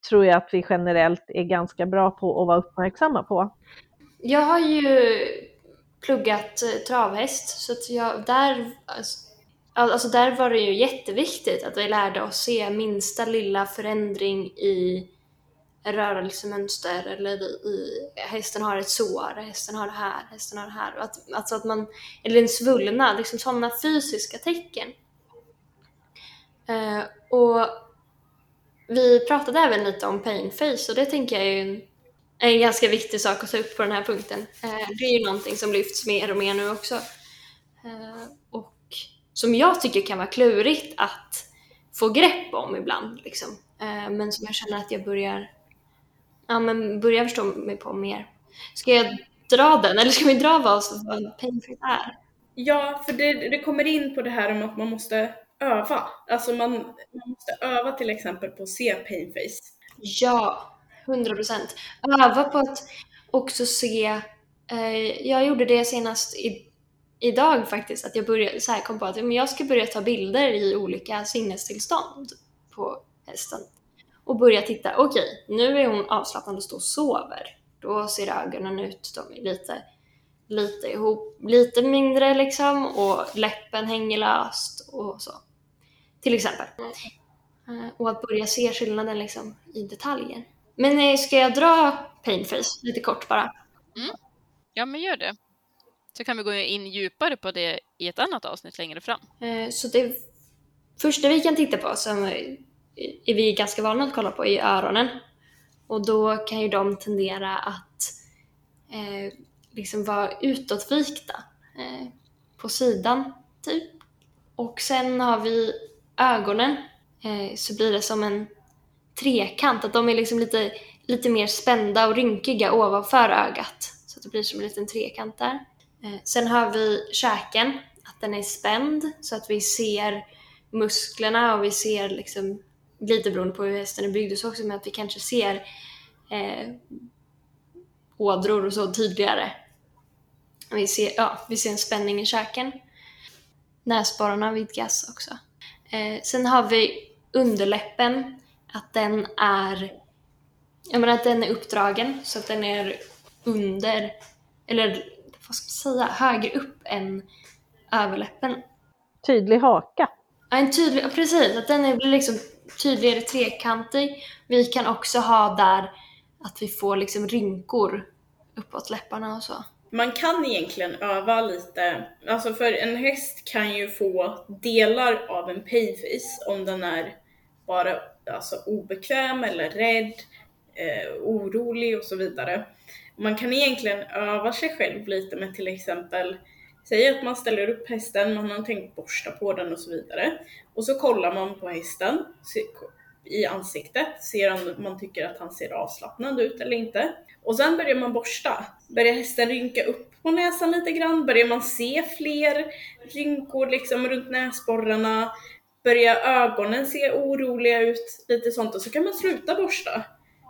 tror jag att vi generellt är ganska bra på att vara uppmärksamma på. Jag har ju pluggat eh, travhäst så att jag, där, alltså, alltså där var det ju jätteviktigt att vi lärde oss se minsta lilla förändring i rörelsemönster eller i, hästen har ett sår, hästen har det här, hästen har det här. Att, alltså att man, eller en svullnad, liksom sådana fysiska tecken. Eh, och vi pratade även lite om pain face och det tänker jag är en, en ganska viktig sak att ta upp på den här punkten. Eh, det är ju någonting som lyfts mer och mer nu också. Eh, och som jag tycker kan vara klurigt att få grepp om ibland. Liksom. Eh, men som jag känner att jag börjar, ja, men börjar förstå mig på mer. Ska jag dra den eller ska vi dra vad, vad pain face är? Ja, för det, det kommer in på det här om att man måste öva. Alltså man, man måste öva till exempel på att se painface. Ja, hundra procent. Öva på att också se, eh, jag gjorde det senast i, idag faktiskt, att jag började, så här kom på att men jag ska börja ta bilder i olika sinnestillstånd på hästen. Och börja titta, okej, okay, nu är hon avslappnad och står och sover. Då ser ögonen ut, de är lite, lite ihop, lite mindre liksom och läppen hänger löst och så. Till exempel. Mm. Och att börja se skillnaden liksom i detaljer. Men eh, ska jag dra Painface lite kort bara? Mm. Ja, men gör det. Så kan vi gå in djupare på det i ett annat avsnitt längre fram. Eh, så det första vi kan titta på, som är vi ganska vana att kolla på, är öronen. Och då kan ju de tendera att eh, liksom vara utåtvikta eh, på sidan, typ. Och sen har vi ögonen eh, så blir det som en trekant, att de är liksom lite, lite mer spända och rynkiga ovanför ögat. Så att det blir som en liten trekant där. Eh, sen har vi käken, att den är spänd så att vi ser musklerna och vi ser liksom, lite beroende på hur hästen är byggd så också, men att vi kanske ser eh, ådror och så tydligare. Vi ser, ja, vi ser en spänning i käken. Näsborrarna vidgas också. Eh, sen har vi underläppen, att den är jag menar att den är uppdragen så att den är under, eller vad ska man säga, högre upp än överläppen. Tydlig haka. Ja, en tydlig, precis, att den blir liksom tydligare trekantig. Vi kan också ha där att vi får liksom rynkor uppåt läpparna och så man kan egentligen öva lite, alltså för en häst kan ju få delar av en painface om den är bara alltså, obekväm eller rädd, eh, orolig och så vidare. Man kan egentligen öva sig själv lite med till exempel Säg att man ställer upp hästen, man har tänkt borsta på den och så vidare. Och så kollar man på hästen i ansiktet, ser om man tycker att han ser avslappnad ut eller inte. Och sen börjar man borsta. Börjar hästen rynka upp på näsan lite grann? Börjar man se fler rynkor liksom runt näsborrarna? Börjar ögonen se oroliga ut? Lite sånt. Och så kan man sluta borsta.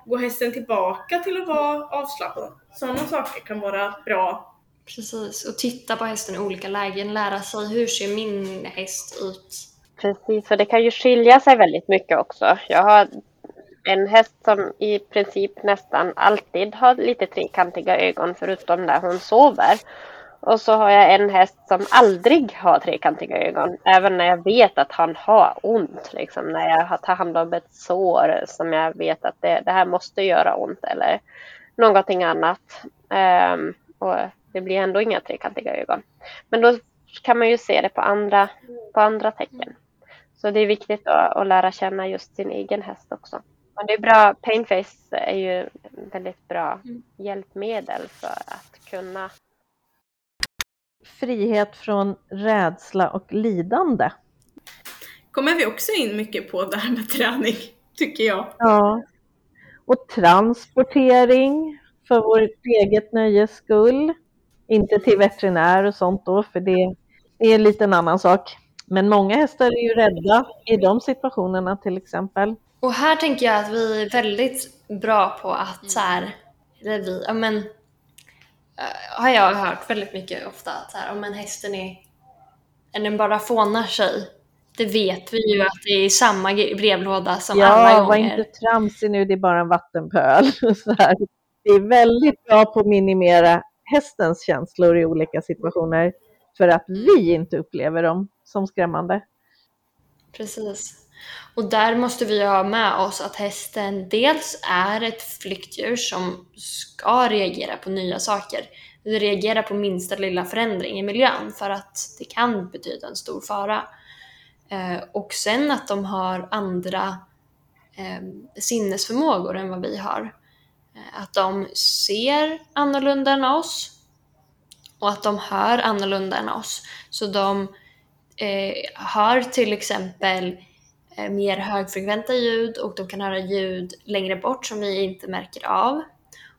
Går hästen tillbaka till att vara avslappnad? Sådana saker kan vara bra. Precis, och titta på hästen i olika lägen. Lära sig hur ser min häst ut? Precis, och det kan ju skilja sig väldigt mycket också. Jag har en häst som i princip nästan alltid har lite trekantiga ögon förutom när hon sover. Och så har jag en häst som aldrig har trekantiga ögon. Även när jag vet att han har ont. Liksom, när jag tar hand om ett sår som jag vet att det, det här måste göra ont. Eller någonting annat. Um, och det blir ändå inga trekantiga ögon. Men då kan man ju se det på andra, på andra tecken. Så det är viktigt att, att lära känna just sin egen häst också. Men det är bra, Painface är ju väldigt bra mm. hjälpmedel för att kunna Frihet från rädsla och lidande. Kommer vi också in mycket på det här med träning, tycker jag. Ja. Och transportering för vårt eget nöjes skull. Inte till veterinär och sånt då, för det är en liten annan sak. Men många hästar är ju rädda i de situationerna till exempel. Och här tänker jag att vi är väldigt bra på att så här, eller vi, ja men, uh, har jag hört väldigt mycket ofta att så här, om en hästen är, en den bara fånar sig, det vet vi ju att det är samma brevlåda som ja, alla gånger. Ja, var inte tramsig nu, det är bara en vattenpöl. *laughs* Så här. Det är väldigt bra på att minimera hästens känslor i olika situationer för att mm. vi inte upplever dem som skrämmande. Precis. Och där måste vi ha med oss att hästen dels är ett flyktdjur som ska reagera på nya saker. Det reagerar på minsta lilla förändring i miljön för att det kan betyda en stor fara. Eh, och sen att de har andra eh, sinnesförmågor än vad vi har. Eh, att de ser annorlunda än oss och att de hör annorlunda än oss. Så de eh, hör till exempel eh, mer högfrekventa ljud och de kan höra ljud längre bort som vi inte märker av.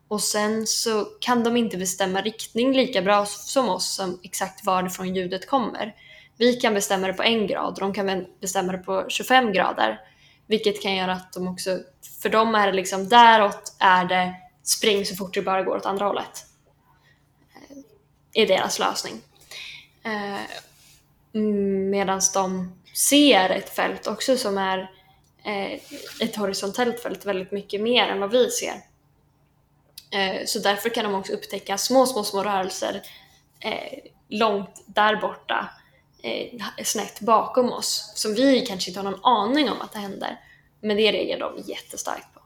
Och sen så kan de inte bestämma riktning lika bra som oss som exakt varifrån ljudet kommer. Vi kan bestämma det på en grad och de kan bestämma det på 25 grader. Vilket kan göra att de också, för dem är det liksom däråt är det spring så fort det bara går åt andra hållet. Eh, är deras lösning. Eh, mm, Medan de ser ett fält också som är eh, ett horisontellt fält väldigt mycket mer än vad vi ser. Eh, så därför kan de också upptäcka små, små, små rörelser långt där borta Eh, snett bakom oss som vi kanske inte har någon aning om att det händer. Men det reagerar de jättestarkt på.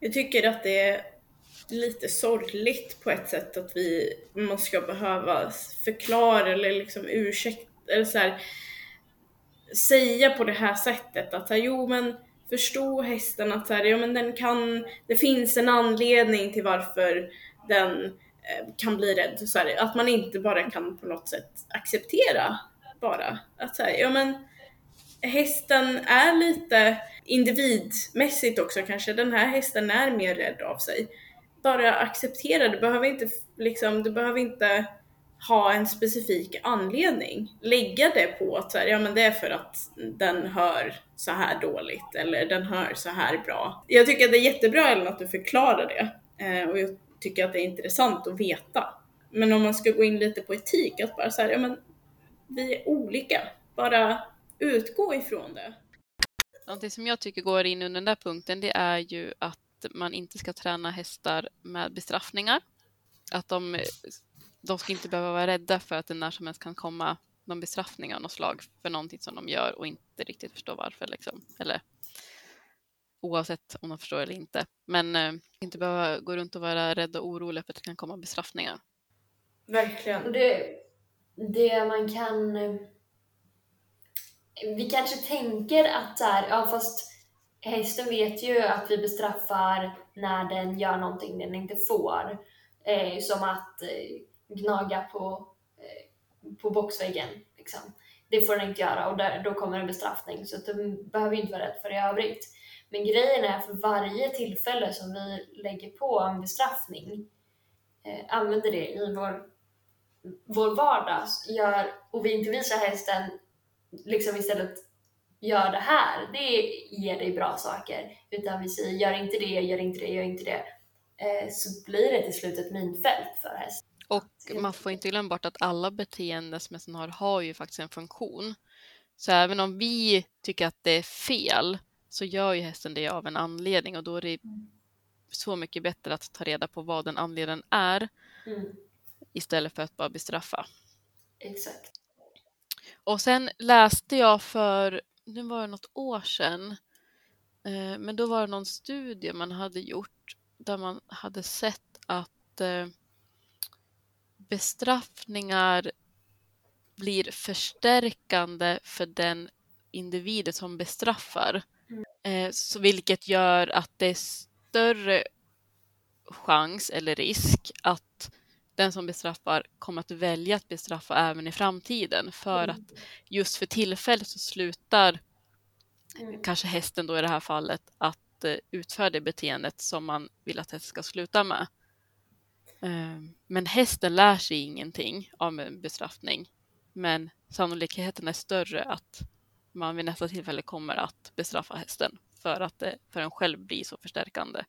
Jag tycker att det är lite sorgligt på ett sätt att vi, man ska behöva förklara eller liksom ursäkta eller så här, säga på det här sättet att jo men förstå hästen att så här, ja, men den kan, det finns en anledning till varför den Eh, kan bli rädd. Så här, att man inte bara kan på något sätt acceptera bara att säga ja men hästen är lite individmässigt också kanske, den här hästen är mer rädd av sig. Bara acceptera, du behöver inte liksom, du behöver inte ha en specifik anledning. Lägga det på att så här, ja men det är för att den hör så här dåligt eller den hör så här bra. Jag tycker att det är jättebra Ellen att du förklarar det eh, och jag tycker att det är intressant att veta. Men om man ska gå in lite på etik, att bara så här, ja men vi är olika. Bara utgå ifrån det. Någonting som jag tycker går in under den där punkten det är ju att man inte ska träna hästar med bestraffningar. Att de, de ska inte behöva vara rädda för att det när som helst kan komma någon bestraffning av något slag för någonting som de gör och inte riktigt förstår varför. Liksom. Eller oavsett om de förstår eller inte. Men eh, inte behöva gå runt och vara rädda och oroliga för att det kan komma bestraffningar. Verkligen. Det, det man kan eh, vi kanske tänker att så här, ja fast hästen vet ju att vi bestraffar när den gör någonting den inte får. Eh, som att eh, gnaga på, eh, på boxväggen. Liksom. Det får den inte göra och där, då kommer en bestraffning så att den behöver inte vara rädd för det i övrigt. Men grejen är för varje tillfälle som vi lägger på en bestraffning, eh, använder det i vår, vår vardag gör, och vi inte visar hästen liksom istället gör det här, det ger dig bra saker. Utan vi säger gör inte det, gör inte det, gör inte det. Eh, så blir det till slut ett minfält för hästen. Och man får inte glömma bort att alla beteenden som hästen har, har ju faktiskt en funktion. Så även om vi tycker att det är fel så gör ju hästen det av en anledning och då är det så mycket bättre att ta reda på vad den anledningen är mm. istället för att bara bestraffa. Exakt. Och sen läste jag för, nu var det något år sedan, eh, men då var det någon studie man hade gjort där man hade sett att eh, bestraffningar blir förstärkande för den individen som bestraffar. Eh, så vilket gör att det är större chans eller risk att den som bestraffar kommer att välja att bestraffa även i framtiden för mm. att just för tillfället så slutar mm. kanske hästen då i det här fallet att uh, utföra det beteendet som man vill att hästen ska sluta med. Uh, men hästen lär sig ingenting av en bestraffning. Men sannolikheten är större att man vid nästa tillfälle kommer att bestraffa hästen för att det för en själv blir så förstärkande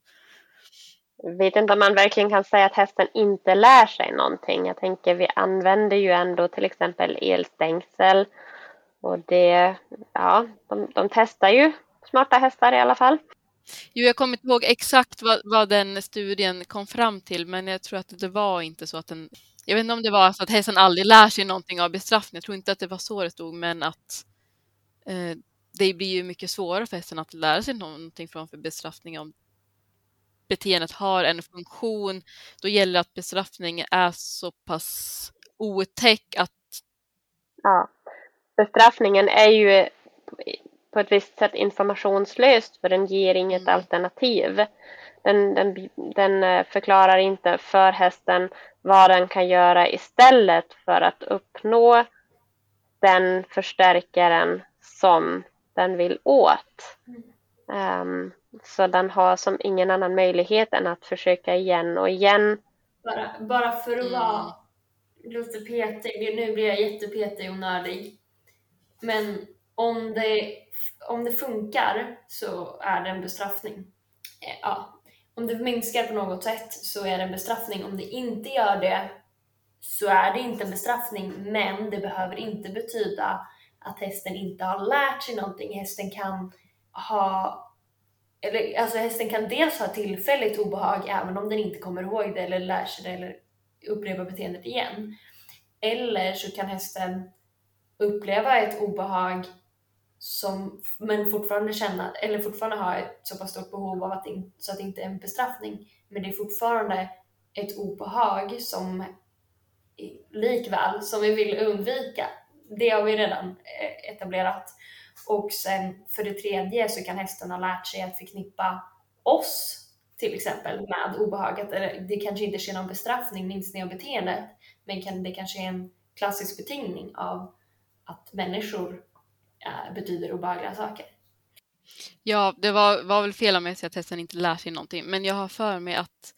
vet inte om man verkligen kan säga att hästen inte lär sig någonting. Jag tänker vi använder ju ändå till exempel elstängsel och det, ja, de, de testar ju smarta hästar i alla fall. Jo, jag kommer inte ihåg exakt vad, vad, den studien kom fram till, men jag tror att det var inte så att den... Jag vet inte om det var så att hästen aldrig lär sig någonting av bestraffning. Jag tror inte att det var så det stod, men att eh, det blir ju mycket svårare för hästen att lära sig någonting från för bestraffning om beteendet har en funktion, då gäller det att bestraffningen är så pass otäck att... Ja, bestraffningen är ju på ett visst sätt informationslöst för den ger inget Mm. alternativ. Den, den, den eh, förklarar inte för hästen vad den kan göra istället för att uppnå den förstärkaren som den vill åt. Ehm, så den har som ingen annan möjlighet än att försöka igen och igen. Bara, bara för att Mm. vara lite petig, nu blir jag jättepetig och nördig. Men om det, om det funkar så är det en bestraffning. Eh, Ja. Om det minskar på något sätt så är det en bestraffning. Om det inte gör det så är det inte en bestraffning, men det behöver inte betyda att hästen inte har lärt sig någonting. Hästen kan ha eller, alltså hästen kan dels ha tillfälligt obehag även om den inte kommer ihåg det eller lär sig det eller upprepar beteendet igen. Eller så kan hästen uppleva ett obehag som, men fortfarande känna, eller fortfarande ha ett så pass stort behov av att det, in- så att det inte är en bestraffning. Men det är fortfarande ett obehag som likväl som vi vill undvika. Det har vi redan eh, etablerat. Och sen för det tredje så kan hästen ha lärt sig att förknippa oss till exempel med obehaget. Eller det kanske inte sker någon bestraffning, minskning av beteendet, men det kanske är en klassisk betingning av att människor eh, betyder obehagliga saker. Ja, det var, var väl fel av mig att säga att hästen inte lär sig någonting, men jag har för mig att,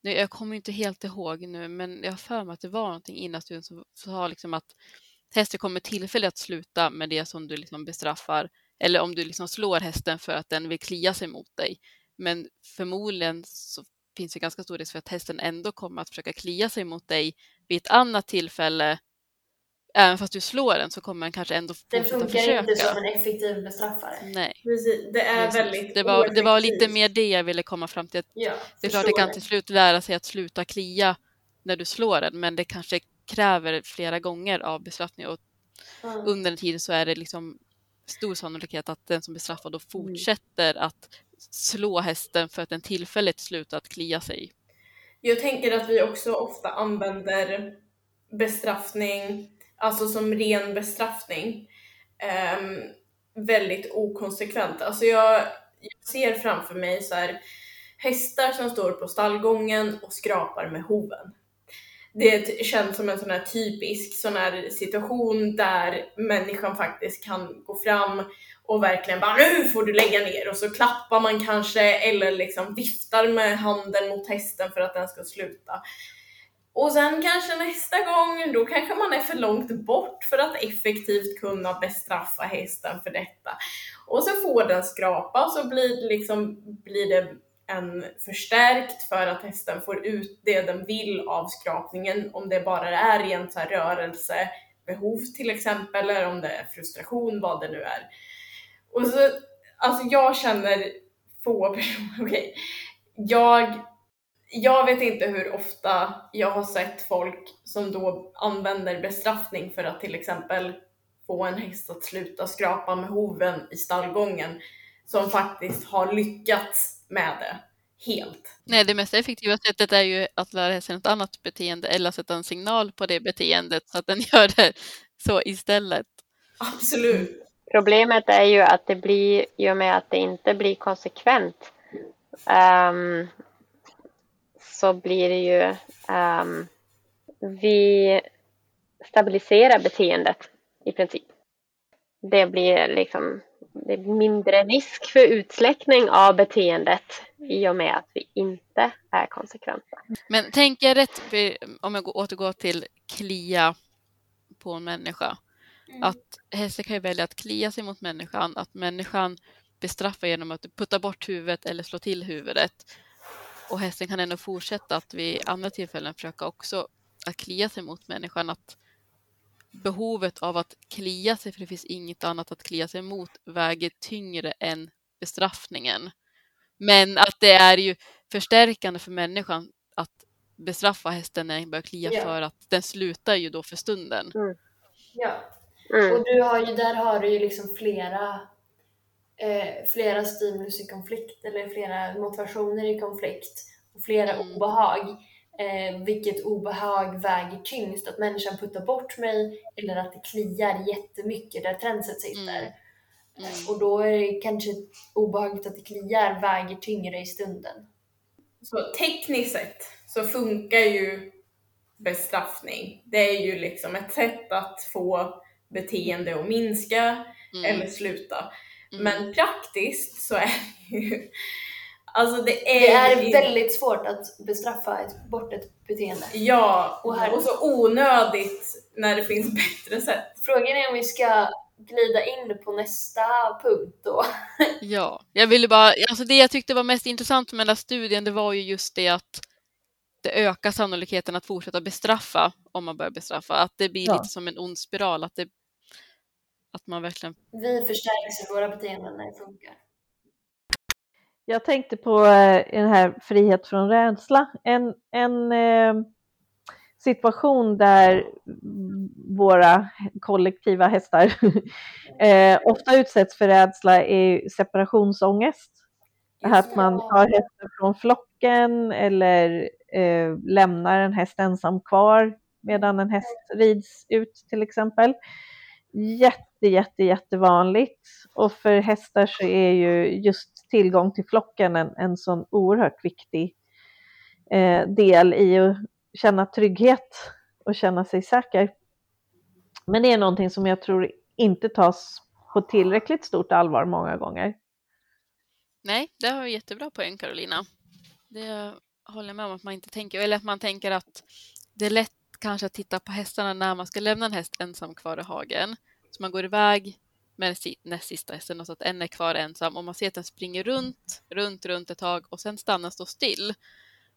jag kommer inte helt ihåg nu, men jag har för mig att det var någonting innan studien som sa liksom att hästen kommer tillfälligt att sluta med det som du liksom bestraffar, eller om du liksom slår hästen för att den vill klia sig mot dig. Men förmodligen så finns det ganska stor risk för att hästen ändå kommer att försöka klia sig mot dig vid ett annat tillfälle. Även fast du slår den så kommer den kanske ändå Den fortsätta funkar försöka. inte som en effektiv bestraffare. Nej. Precis, det är Precis. väldigt det, var, det var lite mer det jag ville komma fram till. Att Ja, det är klart det kan till slut lära sig att sluta klia när du slår den, men det kanske kräver flera gånger av bestraffning och Ja. under den tiden så är det liksom stor sannolikhet att den som bestraffar då fortsätter att slå hästen för att den tillfälligt slutar att klia sig. Jag tänker att vi också ofta använder bestraffning, alltså som ren bestraffning, ehm, väldigt okonsekvent. Alltså jag, jag ser framför mig så här hästar som står på stallgången och skrapar med hoven. Det känns som en sån här typisk sån här situation där människan faktiskt kan gå fram och verkligen bara nu får du lägga ner och så klappar man kanske eller liksom viftar med handen mot hästen för att den ska sluta. Och sen kanske nästa gång, då kanske man är för långt bort för att effektivt kunna bestraffa hästen för detta. Och så får den skrapa och så blir det, liksom, blir det en förstärkt för att hästen får ut det den vill av skrapningen. Om det bara är rent så här rörelsebehov till exempel, eller om det är frustration, vad det nu är. Och så, alltså jag känner få *laughs* personer, okej. Jag, jag vet inte hur ofta jag har sett folk som då använder bestraffning för att till exempel få en häst att sluta skrapa med hoven i stallgången som faktiskt har lyckats med det helt. Nej, det mest effektiva sättet är ju att lära hästen ett annat beteende eller sätta en signal på det beteendet så att den *laughs* gör det så istället. Absolut. Problemet är ju att det blir, i och med att det inte blir konsekvent, ehm, så blir det ju, ehm, vi stabiliserar beteendet i princip. Det blir liksom, det är mindre risk för utsläckning av beteendet i och med att vi inte är konsekventa. Men tänker jag rätt, om jag går- återgår till klia på en människa, att hästen kan ju välja att klia sig mot människan, att människan bestraffar genom att putta bort huvudet eller slå till huvudet. Och hästen kan ändå fortsätta att vid andra tillfällen försöka också att klia sig mot människan, att behovet av att klia sig, för det finns inget annat att klia sig mot, väger tyngre än bestraffningen. Men att det är ju förstärkande för människan att bestraffa hästen när den börjar klia Ja. för att den slutar ju då för stunden. Ja. Mm. Och du har ju, där har du ju liksom flera, eh, flera stimulus i konflikt eller flera motivationer i konflikt och flera Mm. obehag. Eh, vilket obehag väger tyngst, att människan puttar bort mig eller att det kliar jättemycket där tränset sitter. Mm. Mm. Och då är det kanske obehaget att det kliar väger tyngre i stunden. Så tekniskt sett så funkar ju bestraffning. Det är ju liksom ett sätt att få beteende att minska Mm. eller sluta. Mm. Men praktiskt så är det ju... Alltså det är, Det är väldigt svårt att bestraffa ett, bort ett beteende. Ja, Och här- och så onödigt när det finns *laughs* bättre sätt. Frågan är om vi ska glida in på nästa punkt då. *laughs* Ja, jag ville bara, alltså det jag tyckte var mest intressant med den här studien, det var ju just det att det ökar sannolikheten att fortsätta bestraffa om man börjar bestraffa. Att det blir Ja. lite som en ond spiral, att, det, att man verkligen... Vi förstärks i våra beteenden när det funkar. Jag tänkte på eh, den här frihet från rädsla. En, en eh, situation där våra kollektiva hästar *laughs* eh, ofta utsätts för rädsla är separationsångest. Att man tar hästen från flocken eller eh, lämnar en häst ensam kvar medan en häst rids ut till exempel. Jätte, jätte, jättevanligt. Och för hästar så är ju just tillgång till flocken en, en sån oerhört viktig eh, del i att känna trygghet och känna sig säker. Men det är någonting som jag tror inte tas på tillräckligt stort allvar många gånger. Nej, det har vi jättebra poäng Carolina. Det håller jag med om att man inte tänker, eller att man tänker att det är lätt kanske att titta på hästarna när man ska lämna en häst ensam kvar i hagen. Så man går iväg med den näst sista hästen och så att en är kvar ensam och man ser att den springer runt, runt, runt ett tag och sen stannar stå still.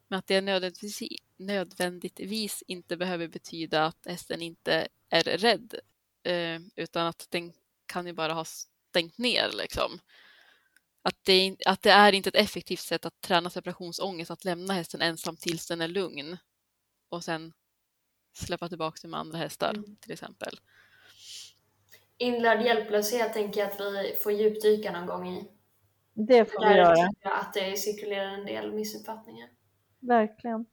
Men att det nödvändigtvis, nödvändigtvis inte behöver betyda att hästen inte är rädd. Eh, utan att den kan ju bara ha stängt ner liksom. Att det, att det är inte ett effektivt sätt att träna separationsångest, att lämna hästen ensam tills den är lugn och sen släppa tillbaka den med andra hästar Mm. till exempel. Inlärd hjälplöshet tänker jag att vi får djupdyka någon gång i. Det får vi Där göra, tror jag att det cirkulerar en del missuppfattningar. verkligen.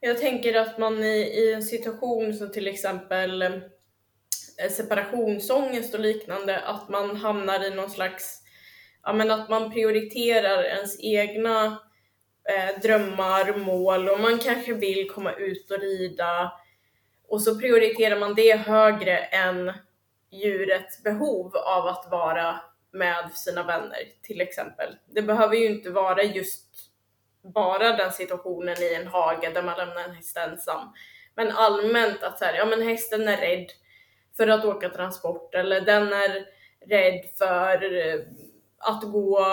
Jag tänker att man i, i en situation som till exempel eh, separationsångest och liknande, att man hamnar i någon slags, ja men att man prioriterar ens egna eh, drömmar, mål och man kanske vill komma ut och rida och så prioriterar man det högre än djurets behov av att vara med sina vänner till exempel. Det behöver ju inte vara just bara den situationen i en hage där man lämnar en häst ensam. Men allmänt att så här, ja men hästen är rädd för att åka transport eller den är rädd för eh, att gå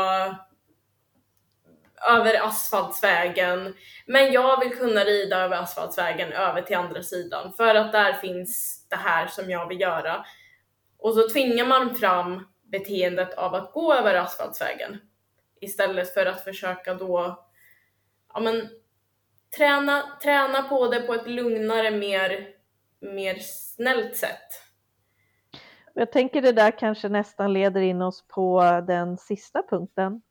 över asfaltsvägen. Men jag vill kunna rida över asfaltsvägen över till andra sidan för att där finns det här som jag vill göra. Och så tvingar man fram beteendet av att gå över asfaltsvägen istället för att försöka då ja, men, träna, träna på det på ett lugnare, mer, mer snällt sätt. Jag tänker det där kanske nästan leder in oss på den sista punkten.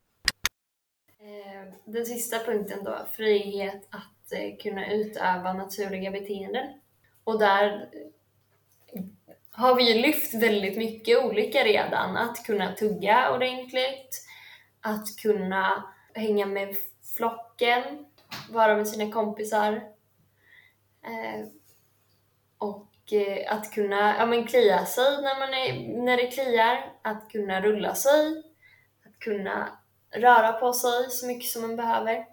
Den sista punkten då, frihet att eh, kunna utöva naturliga beteenden. Och där eh, har vi ju lyft väldigt mycket olika redan. Att kunna tugga ordentligt, att kunna hänga med flocken, vara med sina kompisar. Eh, och att kunna ja, men klia sig när, man är, när det kliar, att kunna rulla sig, att kunna röra på sig så mycket som man behöver.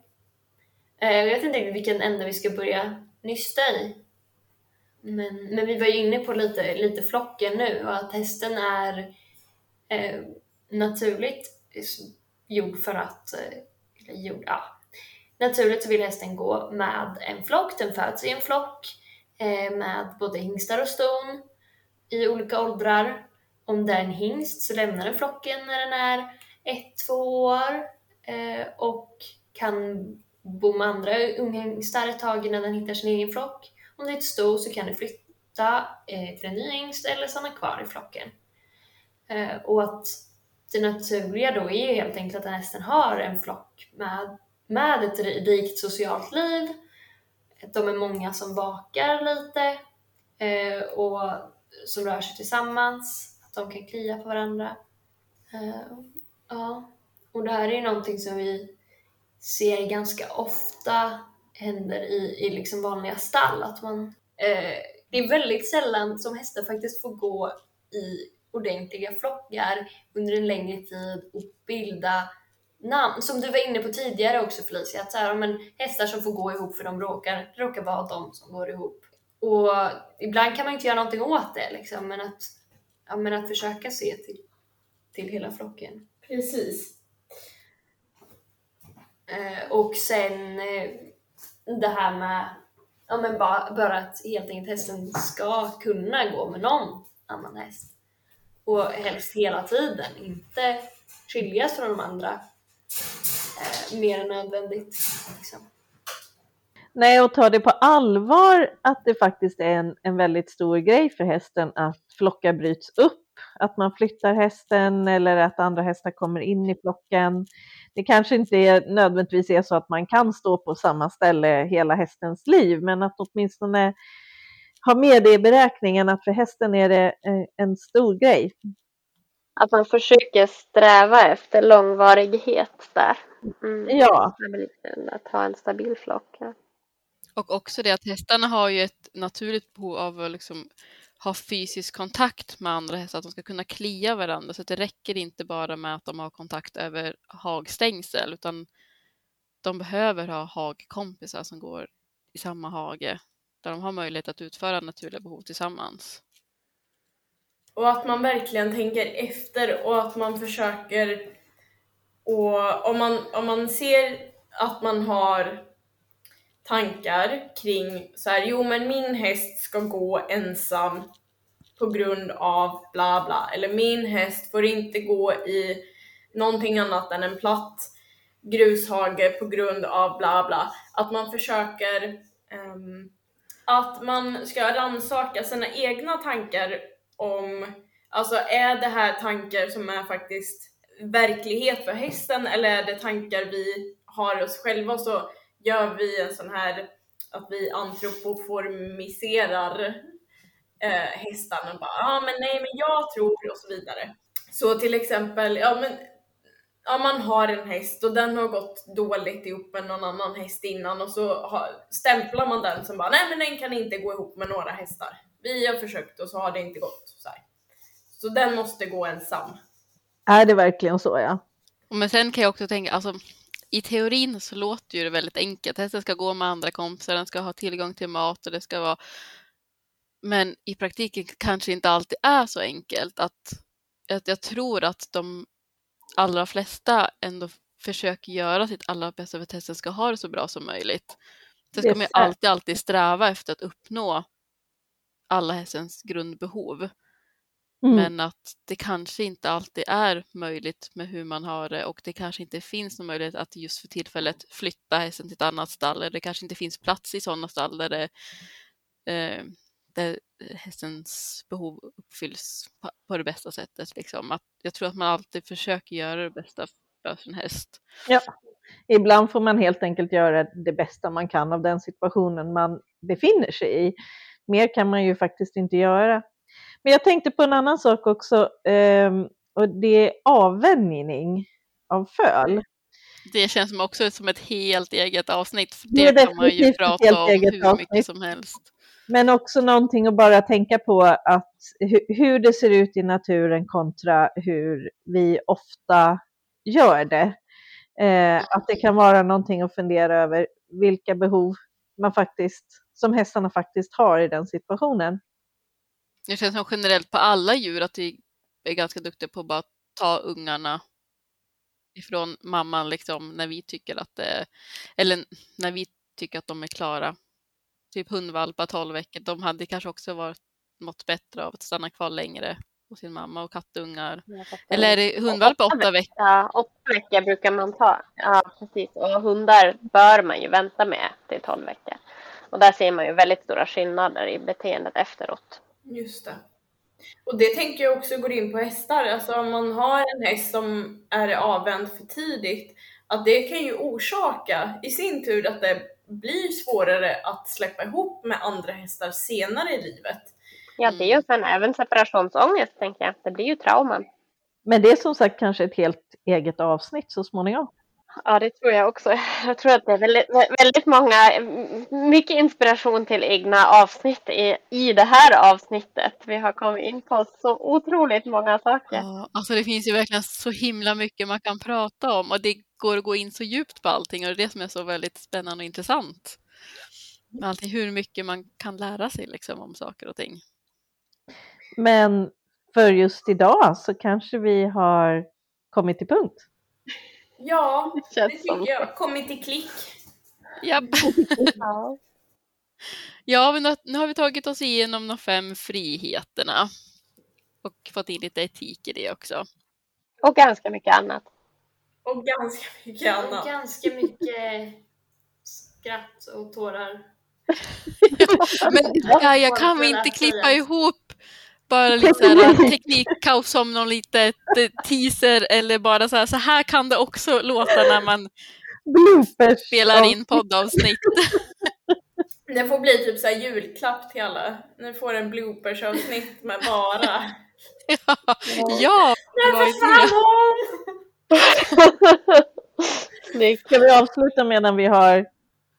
Eh, jag vet inte riktigt vilken ände vi ska börja nysta i. Men, men vi var ju inne på lite, lite flocken nu och att hästen är eh, naturligt gjord för att, eh, eller gjord, ja. Naturligt så vill hästen gå med en flock, den föds i en flock eh, med både hingstar och ston i olika åldrar. Om det är en hingst så lämnar den flocken när den är ett, två år eh, och kan bo med andra unghingstar ett tag innan den hittar sin egen flock. Om det är ett sto så kan det flytta eh, till en ny hingst eller stanna kvar i flocken. Eh, och att det naturliga då är ju helt enkelt att hästen har en flock med, med ett rikt socialt liv de är många som vakar lite eh, och som rör sig tillsammans, att de kan klia på varandra. Eh, Ja, och det här är ju någonting som vi ser ganska ofta händer i, i liksom vanliga stall. Att man, eh, det är väldigt sällan som hästar faktiskt får gå i ordentliga flockar under en längre tid och bilda namn. Som du var inne på tidigare också Felicia, att så här, men hästar som får gå ihop för de råkar, det råkar vara de som går ihop. Och ibland kan man inte göra någonting åt det liksom, men att, ja, men att försöka se till, till hela flocken. Precis. Eh, och sen eh, det här med ja, men bara, bara att helt enkelt hästen ska kunna gå med någon annan häst. Och helst hela tiden, inte skiljas från de andra eh, mer än nödvändigt. Liksom. Nej, och ta det på allvar att det faktiskt är en, en väldigt stor grej för hästen att flockar bryts upp, att man flyttar hästen eller att andra hästar kommer in i flocken. Det kanske inte är, nödvändigtvis är så att man kan stå på samma ställe hela hästens liv, men att åtminstone ha med det i beräkningen att för hästen är det eh, en stor grej. Att man försöker sträva efter långvarighet där. Mm. Ja. Att ha en stabil flock. Ja. Och också det att hästarna har ju ett naturligt behov av att liksom ha fysisk kontakt med andra hästar, att de ska kunna klia varandra. Så att det räcker inte bara med att de har kontakt över hagstängsel, utan de behöver ha hagkompisar som går i samma hage, där de har möjlighet att utföra naturliga behov tillsammans. Och att man verkligen tänker efter och att man försöker och om man, om man ser att man har tankar kring så här, jo men min häst ska gå ensam på grund av bla bla, eller min häst får inte gå i någonting annat än en platt grushage på grund av bla bla. Att man försöker um, att man ska rannsaka sina egna tankar om, alltså är det här tankar som är faktiskt verklighet för hästen eller är det tankar vi har oss själva så gör vi en sån här att vi antropoformiserar eh, hästarna och bara ja ah, men nej men jag tror och så vidare. Så till exempel, ja men ja, man har en häst och den har gått dåligt ihop med någon annan häst innan och så har, stämplar man den som bara nej men den kan inte gå ihop med några hästar. Vi har försökt och så har det inte gått. Så, här. så den måste gå ensam. Är det verkligen så ja? Men sen kan jag också tänka, alltså i teorin så låter det väldigt enkelt. Hästen ska gå med andra kompisar, den ska ha tillgång till mat och det ska vara... Men i praktiken kanske inte alltid är så enkelt. Att, att jag tror att de allra flesta ändå försöker göra sitt allra bästa för att hästen ska ha det så bra som möjligt. Sen ska man ju alltid, alltid sträva efter att uppnå alla hästens grundbehov. Mm. Men att det kanske inte alltid är möjligt med hur man har det och det kanske inte finns någon möjlighet att just för tillfället flytta hästen till ett annat stall. Eller det kanske inte finns plats i sådana stall där, det, eh, där hästens behov uppfylls på, på det bästa sättet. Liksom. Att jag tror att man alltid försöker göra det bästa för sin häst. Ja, ibland får man helt enkelt göra det bästa man kan av den situationen man befinner sig i. Mer kan man ju faktiskt inte göra. Men jag tänkte på en annan sak också ehm, och det är avvänjning av föl. Det känns som också som ett helt eget avsnitt. För det, det kan man ju prata om hur avsnitt. mycket som helst. Men också någonting att bara tänka på att hur det ser ut i naturen kontra hur vi ofta gör det. Eh, att det kan vara någonting att fundera över vilka behov man faktiskt, som hästarna faktiskt har i den situationen. Det känns som generellt på alla djur att vi är ganska duktiga på att bara ta ungarna ifrån mamman liksom när vi tycker att det eller när vi tycker att de är klara. Typ hundvalpar 12 veckor, de hade kanske också varit mått bättre av att stanna kvar längre hos sin mamma och kattungar. Eller är det hundvalpar åtta veckor? Ja, åtta veckor brukar man ta. Ja, precis. Och hundar bör man ju vänta med till 12 veckor. Och där ser man ju väldigt stora skillnader i beteendet efteråt. Just det. Och det tänker jag också går in på hästar. Alltså om man har en häst som är avvänd för tidigt, att det kan ju orsaka i sin tur att det blir svårare att släppa ihop med andra hästar senare i livet. Ja, det och sen även separationsångest tänker jag. Det blir ju trauman. Men det är som sagt kanske ett helt eget avsnitt så småningom. Ja, det tror jag också. Jag tror att det är väldigt, väldigt många, mycket inspiration till egna avsnitt i, i det här avsnittet. Vi har kommit in på så otroligt många saker. Ja, alltså det finns ju verkligen så himla mycket man kan prata om och det går att gå in så djupt på allting och det är det som är så väldigt spännande och intressant. Med allting, hur mycket man kan lära sig liksom om saker och ting. Men för just idag så kanske vi har kommit till punkt. Ja, Det det känns som tycker jag. Kommit till klick. Ja, Ja. ja men nu, har vi tagit oss igenom de fem friheterna och fått in lite etik i det också. Och ganska mycket annat. Och ganska mycket annat. Ganska mycket skratt och tårar. *laughs* Men Gaia, kan vi inte klippa ihop bara lite så här *laughs* teknikkaos som någon litet eh, teaser eller bara så här, så här kan det också låta när man Bloopers! spelar in poddavsnitt. *laughs* Det får bli typ så här julklapp till alla. Nu får en bloopers-avsnitt med bara... *laughs* Ja, ja är det? Snyggt. Ska vi avsluta medan vi har,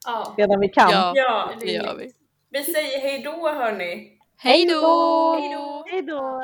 Ja. medan vi kan? Ja, Ja, det gör vi. vi säger hej då hörni. Hej då! Hej då!